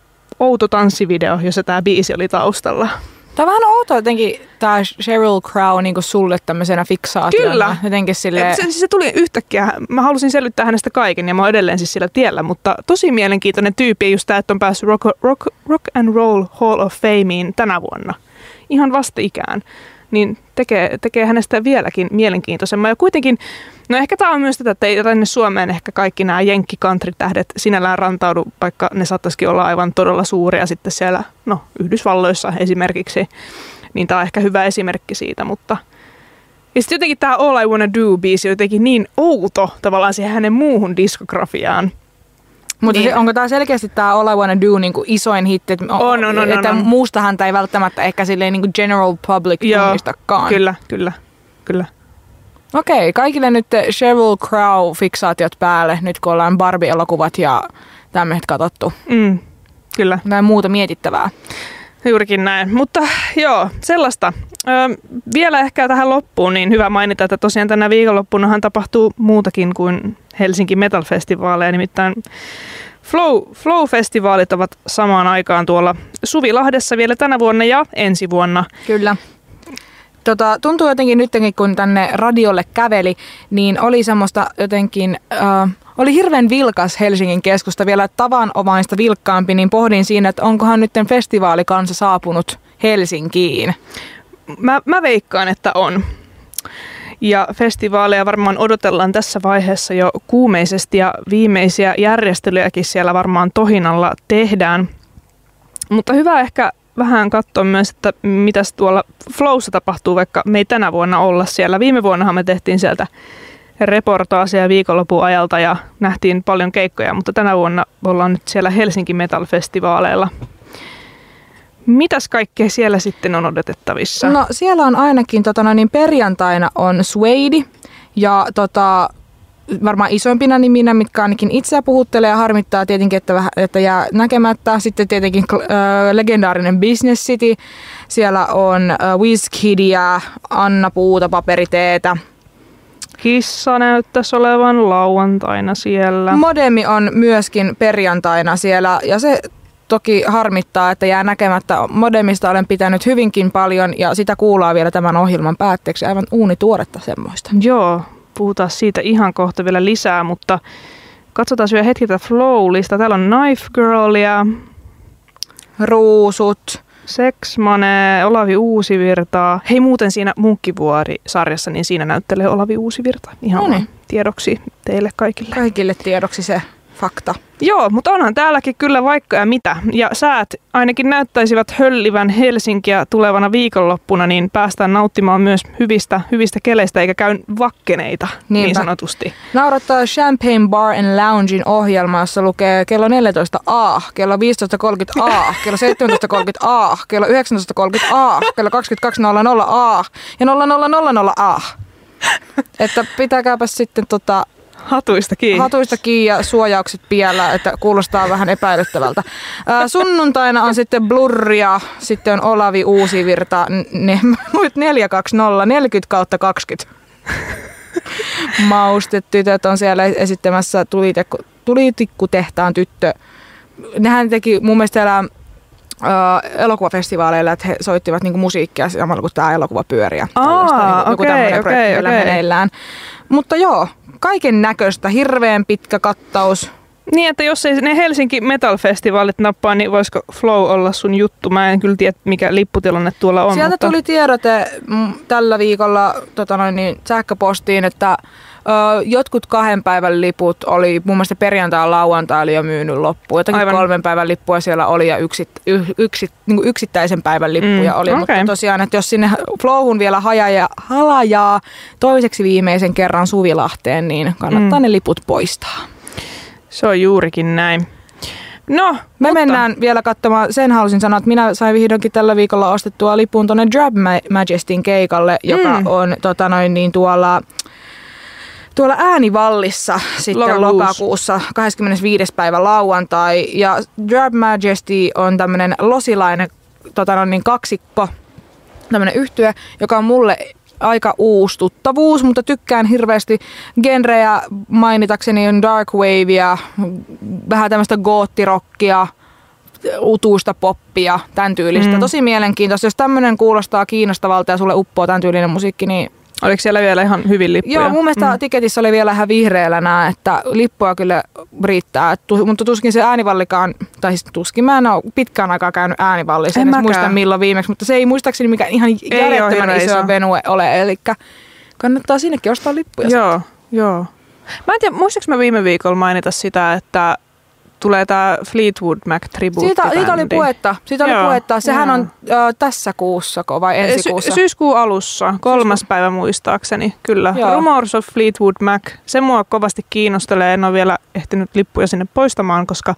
[SPEAKER 1] outo tanssivideo, jossa tämä biisi oli taustalla.
[SPEAKER 2] Tämä on vähän outoa jotenkin tämä Sheryl Crow niin sulle tämmöisenä fiksaationa.
[SPEAKER 1] Kyllä.
[SPEAKER 2] Jotenkin sille
[SPEAKER 1] Se, se tuli yhtäkkiä. Mä halusin selvittää hänestä kaiken ja mä oon edelleen siis sillä tiellä, mutta tosi mielenkiintoinen tyyppi just tämä, että on päässyt rock, rock, rock and Roll Hall of Fameen tänä vuonna. Ihan vastikään. Niin tekee, tekee hänestä vieläkin mielenkiintoisemman. Ja kuitenkin, no ehkä tämä on myös tätä, että ei tänne Suomeen ehkä kaikki nämä jenkki tähdet sinällään rantaudu, vaikka ne saattaisikin olla aivan todella suuria sitten siellä, no Yhdysvalloissa esimerkiksi. Niin tämä on ehkä hyvä esimerkki siitä, mutta ja sitten jotenkin tämä All I Wanna Do-biisi on jotenkin niin outo tavallaan siihen hänen muuhun diskografiaan.
[SPEAKER 2] Mutta
[SPEAKER 1] Niin.
[SPEAKER 2] se, onko tämä selkeästi tämä All I Wanna Do niin kuin isoin hitti? Että,
[SPEAKER 1] On, on, on,
[SPEAKER 2] että
[SPEAKER 1] on, on.
[SPEAKER 2] muusta häntä ei välttämättä ehkä silleen niin kuin general public
[SPEAKER 1] Joo,
[SPEAKER 2] tunnistakaan.
[SPEAKER 1] Kyllä, kyllä, kyllä.
[SPEAKER 2] Okei, kaikille nyt Sheryl Crow-fiksaatiot päälle, nyt kun ollaan Barbie-elokuvat ja tämmöiset katsottu.
[SPEAKER 1] Mm, kyllä,
[SPEAKER 2] Tai muuta mietittävää.
[SPEAKER 1] juurikin näin. Mutta joo, sellaista. Ö, vielä ehkä tähän loppuun, niin hyvä mainita, että tosiaan tänä viikonloppunahan tapahtuu muutakin kuin Helsinki Metal Festivaaleja, nimittäin Flow, Flow-festivaalit ovat samaan aikaan tuolla Suvilahdessa vielä tänä vuonna ja ensi vuonna.
[SPEAKER 2] Kyllä. Tota, tuntuu jotenkin nytkin, kun tänne radiolle käveli, niin oli semmoista jotenkin, äh, oli hirveän vilkas Helsingin keskusta, vielä tavanomaista vilkkaampi, niin pohdin siinä, että onkohan nyt festivaalikansa saapunut Helsinkiin.
[SPEAKER 1] Mä, mä veikkaan, että on. Ja festivaaleja varmaan odotellaan tässä vaiheessa jo kuumeisesti ja viimeisiä järjestelyjäkin siellä varmaan tohinalla tehdään. Mutta hyvä ehkä vähän katsoa myös, että mitä tuolla Flowssa tapahtuu, vaikka me ei tänä vuonna olla siellä. Viime vuonnahan me tehtiin sieltä reportaasia viikonlopun ajalta ja nähtiin paljon keikkoja, mutta tänä vuonna ollaan nyt siellä Helsinki Metal Festivaaleilla. Mitäs kaikkea siellä sitten on odotettavissa?
[SPEAKER 2] No siellä on ainakin tota, no, niin perjantaina on Suede ja tota, varmaan isoimpina niminä, mitkä ainakin itseä puhuttelee ja harmittaa tietenkin, että, vähän, että jää näkemättä. Sitten tietenkin äh, legendaarinen Business City. Siellä on äh, Wizkidia, Anna Puuta, Paperiteetä.
[SPEAKER 1] Kissa näyttäisi olevan lauantaina siellä.
[SPEAKER 2] Modemi on myöskin perjantaina siellä ja se toki harmittaa, että jää näkemättä. Modemista olen pitänyt hyvinkin paljon ja sitä kuullaan vielä tämän ohjelman päätteeksi. Aivan uunituoretta semmoista.
[SPEAKER 1] Joo, puhutaan siitä ihan kohta vielä lisää, mutta katsotaan vielä hetki tätä Flow-lista. Täällä on Knife Girlia,
[SPEAKER 2] Ruusut,
[SPEAKER 1] Sexmane, Olavi Uusivirta. Hei muuten siinä Munkkivuori-sarjassa, niin siinä näyttelee Olavi Uusivirta. Ihan
[SPEAKER 2] Noniin.
[SPEAKER 1] tiedoksi teille kaikille.
[SPEAKER 2] kaikille tiedoksi se fakta.
[SPEAKER 1] Joo, mutta onhan täälläkin kyllä vaikka ja mitä. Ja säät ainakin näyttäisivät höllivän Helsinkiä tulevana viikonloppuna, niin päästään nauttimaan myös hyvistä, hyvistä keleistä eikä käy vakkeneita niin
[SPEAKER 2] Niinpä.
[SPEAKER 1] sanotusti.
[SPEAKER 2] Naurattaa Champagne Bar and Loungein ohjelma, jossa lukee kello 14a, kello 15.30a, kello 17.30a, kello 19.30a, kello 22.00a ja 00.00a. Että pitäkääpä sitten tota,
[SPEAKER 1] Hatuista kiinni.
[SPEAKER 2] hatuista kiinni ja suojaukset piellä, että kuulostaa vähän epäilyttävältä. Ää, sunnuntaina on sitten Blurria, sitten on Olavi Uusivirta, ne, 420, 40 kautta 20. Maustetytöt on siellä esittämässä tulitekku, tulitikkutehtaan tyttö. Nehän teki mun mielestä siellä ö, elokuvafestivaaleilla, että he soittivat niinku musiikkia samalla kun tämä elokuva pyörii. ja
[SPEAKER 1] Aa,
[SPEAKER 2] joku
[SPEAKER 1] okei,
[SPEAKER 2] projekti
[SPEAKER 1] okei,
[SPEAKER 2] vielä
[SPEAKER 1] okei.
[SPEAKER 2] meneillään. Mutta joo, kaiken näköistä, hirveän pitkä kattaus.
[SPEAKER 1] Niin, että jos ei ne Helsinki Metal Festivalit nappaa, niin voisiko Flow olla sun juttu? Mä en kyllä tiedä, mikä lipputilanne tuolla on.
[SPEAKER 2] Sieltä
[SPEAKER 1] mutta...
[SPEAKER 2] tuli tiedote mm, tällä viikolla tota noin, niin, sähköpostiin, että jotkut kahden päivän liput oli, muun muassa perjantai ja lauantai oli jo myynyt loppuun. Jotakin
[SPEAKER 1] Aivan.
[SPEAKER 2] kolmen päivän lippuja siellä oli ja yksit, y, yksit, niin kuin yksittäisen päivän lippuja
[SPEAKER 1] Mm,
[SPEAKER 2] oli. Mutta
[SPEAKER 1] okei.
[SPEAKER 2] tosiaan, että jos sinne Flowhun vielä hajaja, halajaa toiseksi viimeisen kerran Suvilahteen, niin kannattaa
[SPEAKER 1] Mm.
[SPEAKER 2] ne liput poistaa.
[SPEAKER 1] Se on juurikin näin. No,
[SPEAKER 2] Me
[SPEAKER 1] mutta...
[SPEAKER 2] mennään vielä katsomaan, sen halusin sanoa, että minä sain vihdoinkin tällä viikolla ostettua lipun tuonne Drab Ma- Majestin keikalle, joka
[SPEAKER 1] Mm.
[SPEAKER 2] on tota noin, niin tuolla, tuolla Äänivallissa sitten
[SPEAKER 1] Lokakuussa.
[SPEAKER 2] lokakuussa 25. päivä lauantai. Ja Drab Majesty on tämmöinen losilainen tota noin, niin kaksikko, tämmöinen yhtye, joka on mulle aika uusi tuttavuus, mutta tykkään hirveästi genrejä mainitakseni on dark wavea, vähän tämmöistä goottirokkia, utuista poppia, tämän tyylistä.
[SPEAKER 1] Mm.
[SPEAKER 2] Tosi mielenkiintoista. Jos tämmöinen kuulostaa kiinnostavalta ja sulle uppoo tämän tyylinen musiikki, niin
[SPEAKER 1] Oliko siellä vielä ihan hyvin lippuja?
[SPEAKER 2] Joo, mun mielestä
[SPEAKER 1] Mm.
[SPEAKER 2] tiketissä oli vielä ihan vihreällä nämä, että lippuja kyllä riittää. Tu- mutta tuskin se äänivallikaan, tai siis tuskin mä en ole pitkään aikaa käynyt äänivallissa,
[SPEAKER 1] En
[SPEAKER 2] en muista milloin viimeksi, mutta se ei muistaakseni mikään ihan järjettömän iso
[SPEAKER 1] iso.
[SPEAKER 2] venue ole, eli kannattaa sinnekin ostaa lippuja.
[SPEAKER 1] Joo, joo. Mä en tiedä, muistaaks mä viime viikolla mainita sitä, että tulee tää Fleetwood Mac tribuutti
[SPEAKER 2] Siitä, siitä oli puhetta. Siitä oli
[SPEAKER 1] Joo,
[SPEAKER 2] puhetta. Sehän
[SPEAKER 1] joo.
[SPEAKER 2] on ö, tässä kuussa vai ensi kuussa?
[SPEAKER 1] Sy- syyskuun alussa, kolmas päivä muistaakseni, kyllä.
[SPEAKER 2] Joo.
[SPEAKER 1] Rumors of Fleetwood Mac. Se mua kovasti kiinnostelee. En ole vielä ehtinyt lippuja sinne poistamaan, koska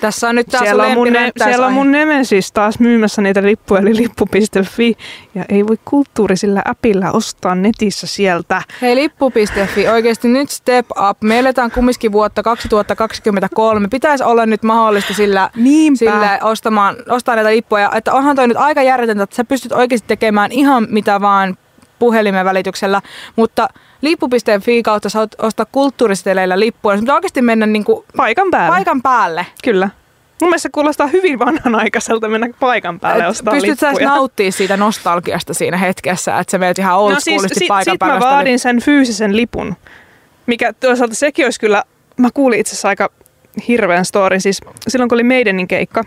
[SPEAKER 2] tässä on nyt taas
[SPEAKER 1] siellä on, mun, ne, siellä on mun Nemesis taas myymässä niitä lippuja, eli lippu.fi. Ja ei voi kulttuurisilla appilla ostaa netissä sieltä.
[SPEAKER 2] Hei lippu.fi, oikeasti nyt step up. Me eletään kumminkin vuotta 2023. Pitäisi olla nyt mahdollista sillä,
[SPEAKER 1] Niinpä.
[SPEAKER 2] sillä ostamaan, ostaa näitä lippuja. Että onhan toi nyt aika järjetöntä, että sä pystyt oikeasti tekemään ihan mitä vaan puhelimen välityksellä, mutta lippu.fi kautta oot ostaa kulttuuristeleillä lippuja. Sä pitää oikeasti mennä niinku
[SPEAKER 1] Paikan päälle.
[SPEAKER 2] paikan päälle.
[SPEAKER 1] Kyllä. Mun mielestä se kuulostaa hyvin vanhanaikaiselta mennä paikan päälle
[SPEAKER 2] Et
[SPEAKER 1] ostaa
[SPEAKER 2] Pystyt
[SPEAKER 1] lippuja.
[SPEAKER 2] nauttimaan siitä nostalgiasta siinä hetkessä, että sä menet ihan old
[SPEAKER 1] no siis sit,
[SPEAKER 2] paikan
[SPEAKER 1] sit
[SPEAKER 2] päälle.
[SPEAKER 1] mä vaadin sen fyysisen lipun, mikä toisaalta sekin olisi kyllä, mä kuulin itse asiassa aika hirveän story, siis silloin kun oli Maidenin keikka,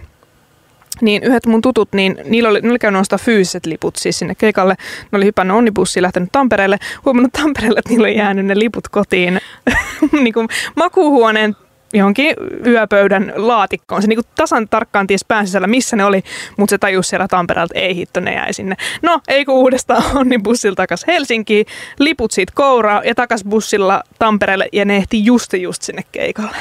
[SPEAKER 1] niin yhdet mun tutut, niin niillä oli, niillä oli käynyt ostaa fyysiset liput siis sinne keikalle. Ne oli hypännyt onnibussiin, lähtenyt Tampereelle, huomannut Tampereelle, että niillä oli jäänyt ne liput kotiin niin kuin makuuhuoneen johonkin yöpöydän laatikkoon. Se niin tasan tarkkaan ties pään sisällä, missä ne oli, mutta se tajusi siellä Tampereelta, ei hitto, ne jäi sinne. No, ei kun uudestaan onni bussilla takas Helsinkiin, liput siitä kouraa ja takas bussilla Tampereelle ja ne ehti just just sinne keikalle.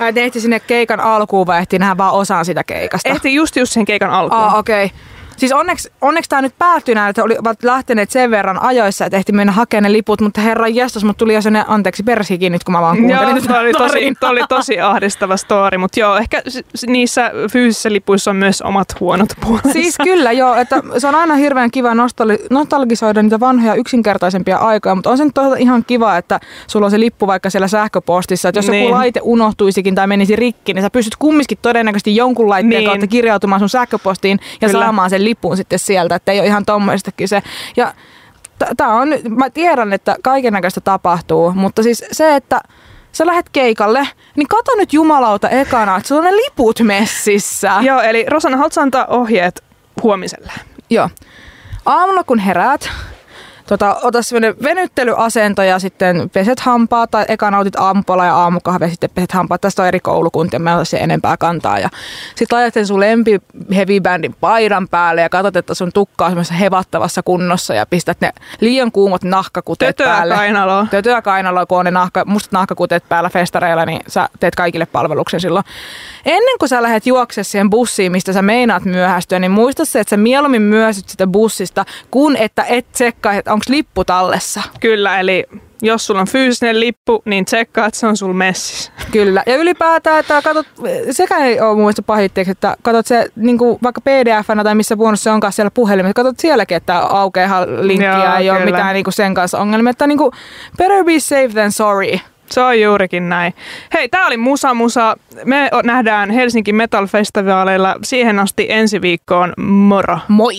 [SPEAKER 2] Ai, ne ehti sinne keikan alkuun vai ehti nähdä vaan osaan sitä keikasta?
[SPEAKER 1] Ehti just just sen keikan alkuun.
[SPEAKER 2] Ah, okei. Okay. Siis onneksi, onneksi tämä nyt päättyi näin, että olivat lähteneet sen verran ajoissa, että ehti mennä hakemaan ne liput, mutta herran jestas, mutta tuli jo sellainen anteeksi persikin nyt, kun mä vaan kuuntelin.
[SPEAKER 1] Joo, oli tosi, oli tosi ahdistava story, mutta joo, ehkä niissä fyysisissä lipuissa on myös omat huonot puolensa.
[SPEAKER 2] Siis kyllä joo, että se on aina hirveän kiva nostalgi- nostalgisoida niitä vanhoja yksinkertaisempia aikoja, mutta on se nyt ihan kiva, että sulla on se lippu vaikka siellä sähköpostissa, että jos niin. joku laite unohtuisikin tai menisi rikki, niin sä pystyt kumminkin todennäköisesti jonkun laitteen niin. kautta kirjautumaan sun sähköpostiin ja kyllä. saamaan sen lipun sitten sieltä, että ei ole ihan tommoista kyse. Ja tämä on, mä tiedän, että kaiken näköistä tapahtuu, mutta siis se, että sä lähdet keikalle, niin kato nyt jumalauta ekana, että sulla on ne liput messissä.
[SPEAKER 1] Joo, eli Rosanna, haluatko antaa ohjeet huomiselle?
[SPEAKER 2] Joo. Aamulla kun heräät, tota, ota sellainen venyttelyasento ja sitten peset hampaat tai eka nautit aamupola ja aamukahve sitten peset hampaat. Tästä on eri koulukuntia, mä en enempää kantaa. Ja sitten laitat sen sun lempi heavy bandin paidan päälle ja katsot, että sun tukka on semmoisessa hevattavassa kunnossa ja pistät ne liian kuumot nahkakuteet
[SPEAKER 1] Tötöä
[SPEAKER 2] päälle.
[SPEAKER 1] kainaloa.
[SPEAKER 2] Tötöä kainaloa, kun on ne nahka, mustat nahkakuteet päällä festareilla, niin sä teet kaikille palveluksen silloin. Ennen kuin sä lähdet juokse siihen bussiin, mistä sä meinaat myöhästyä, niin muista se, että sä mieluummin myöhästyt sitä bussista, kun että et tsekkaa, että onko lippu tallessa.
[SPEAKER 1] Kyllä, eli jos sulla on fyysinen lippu, niin tsekkaa, että se on sulla messissä.
[SPEAKER 2] Kyllä. Ja ylipäätään, että katsot, sekä ei ole muista pahitteeksi, että katsot se niin kuin vaikka pdf tai missä muodossa se onkaan siellä puhelimessa, katsot sielläkin, että aukeahan linkkiä, Joo, ei kyllä. ole mitään niin kuin sen kanssa ongelmia. Että niin kuin, better be safe than sorry.
[SPEAKER 1] Se on juurikin näin. Hei, tää oli Musa Musa. Me nähdään Helsinki Metal Festivaaleilla siihen asti ensi viikkoon. Moro!
[SPEAKER 2] Moi!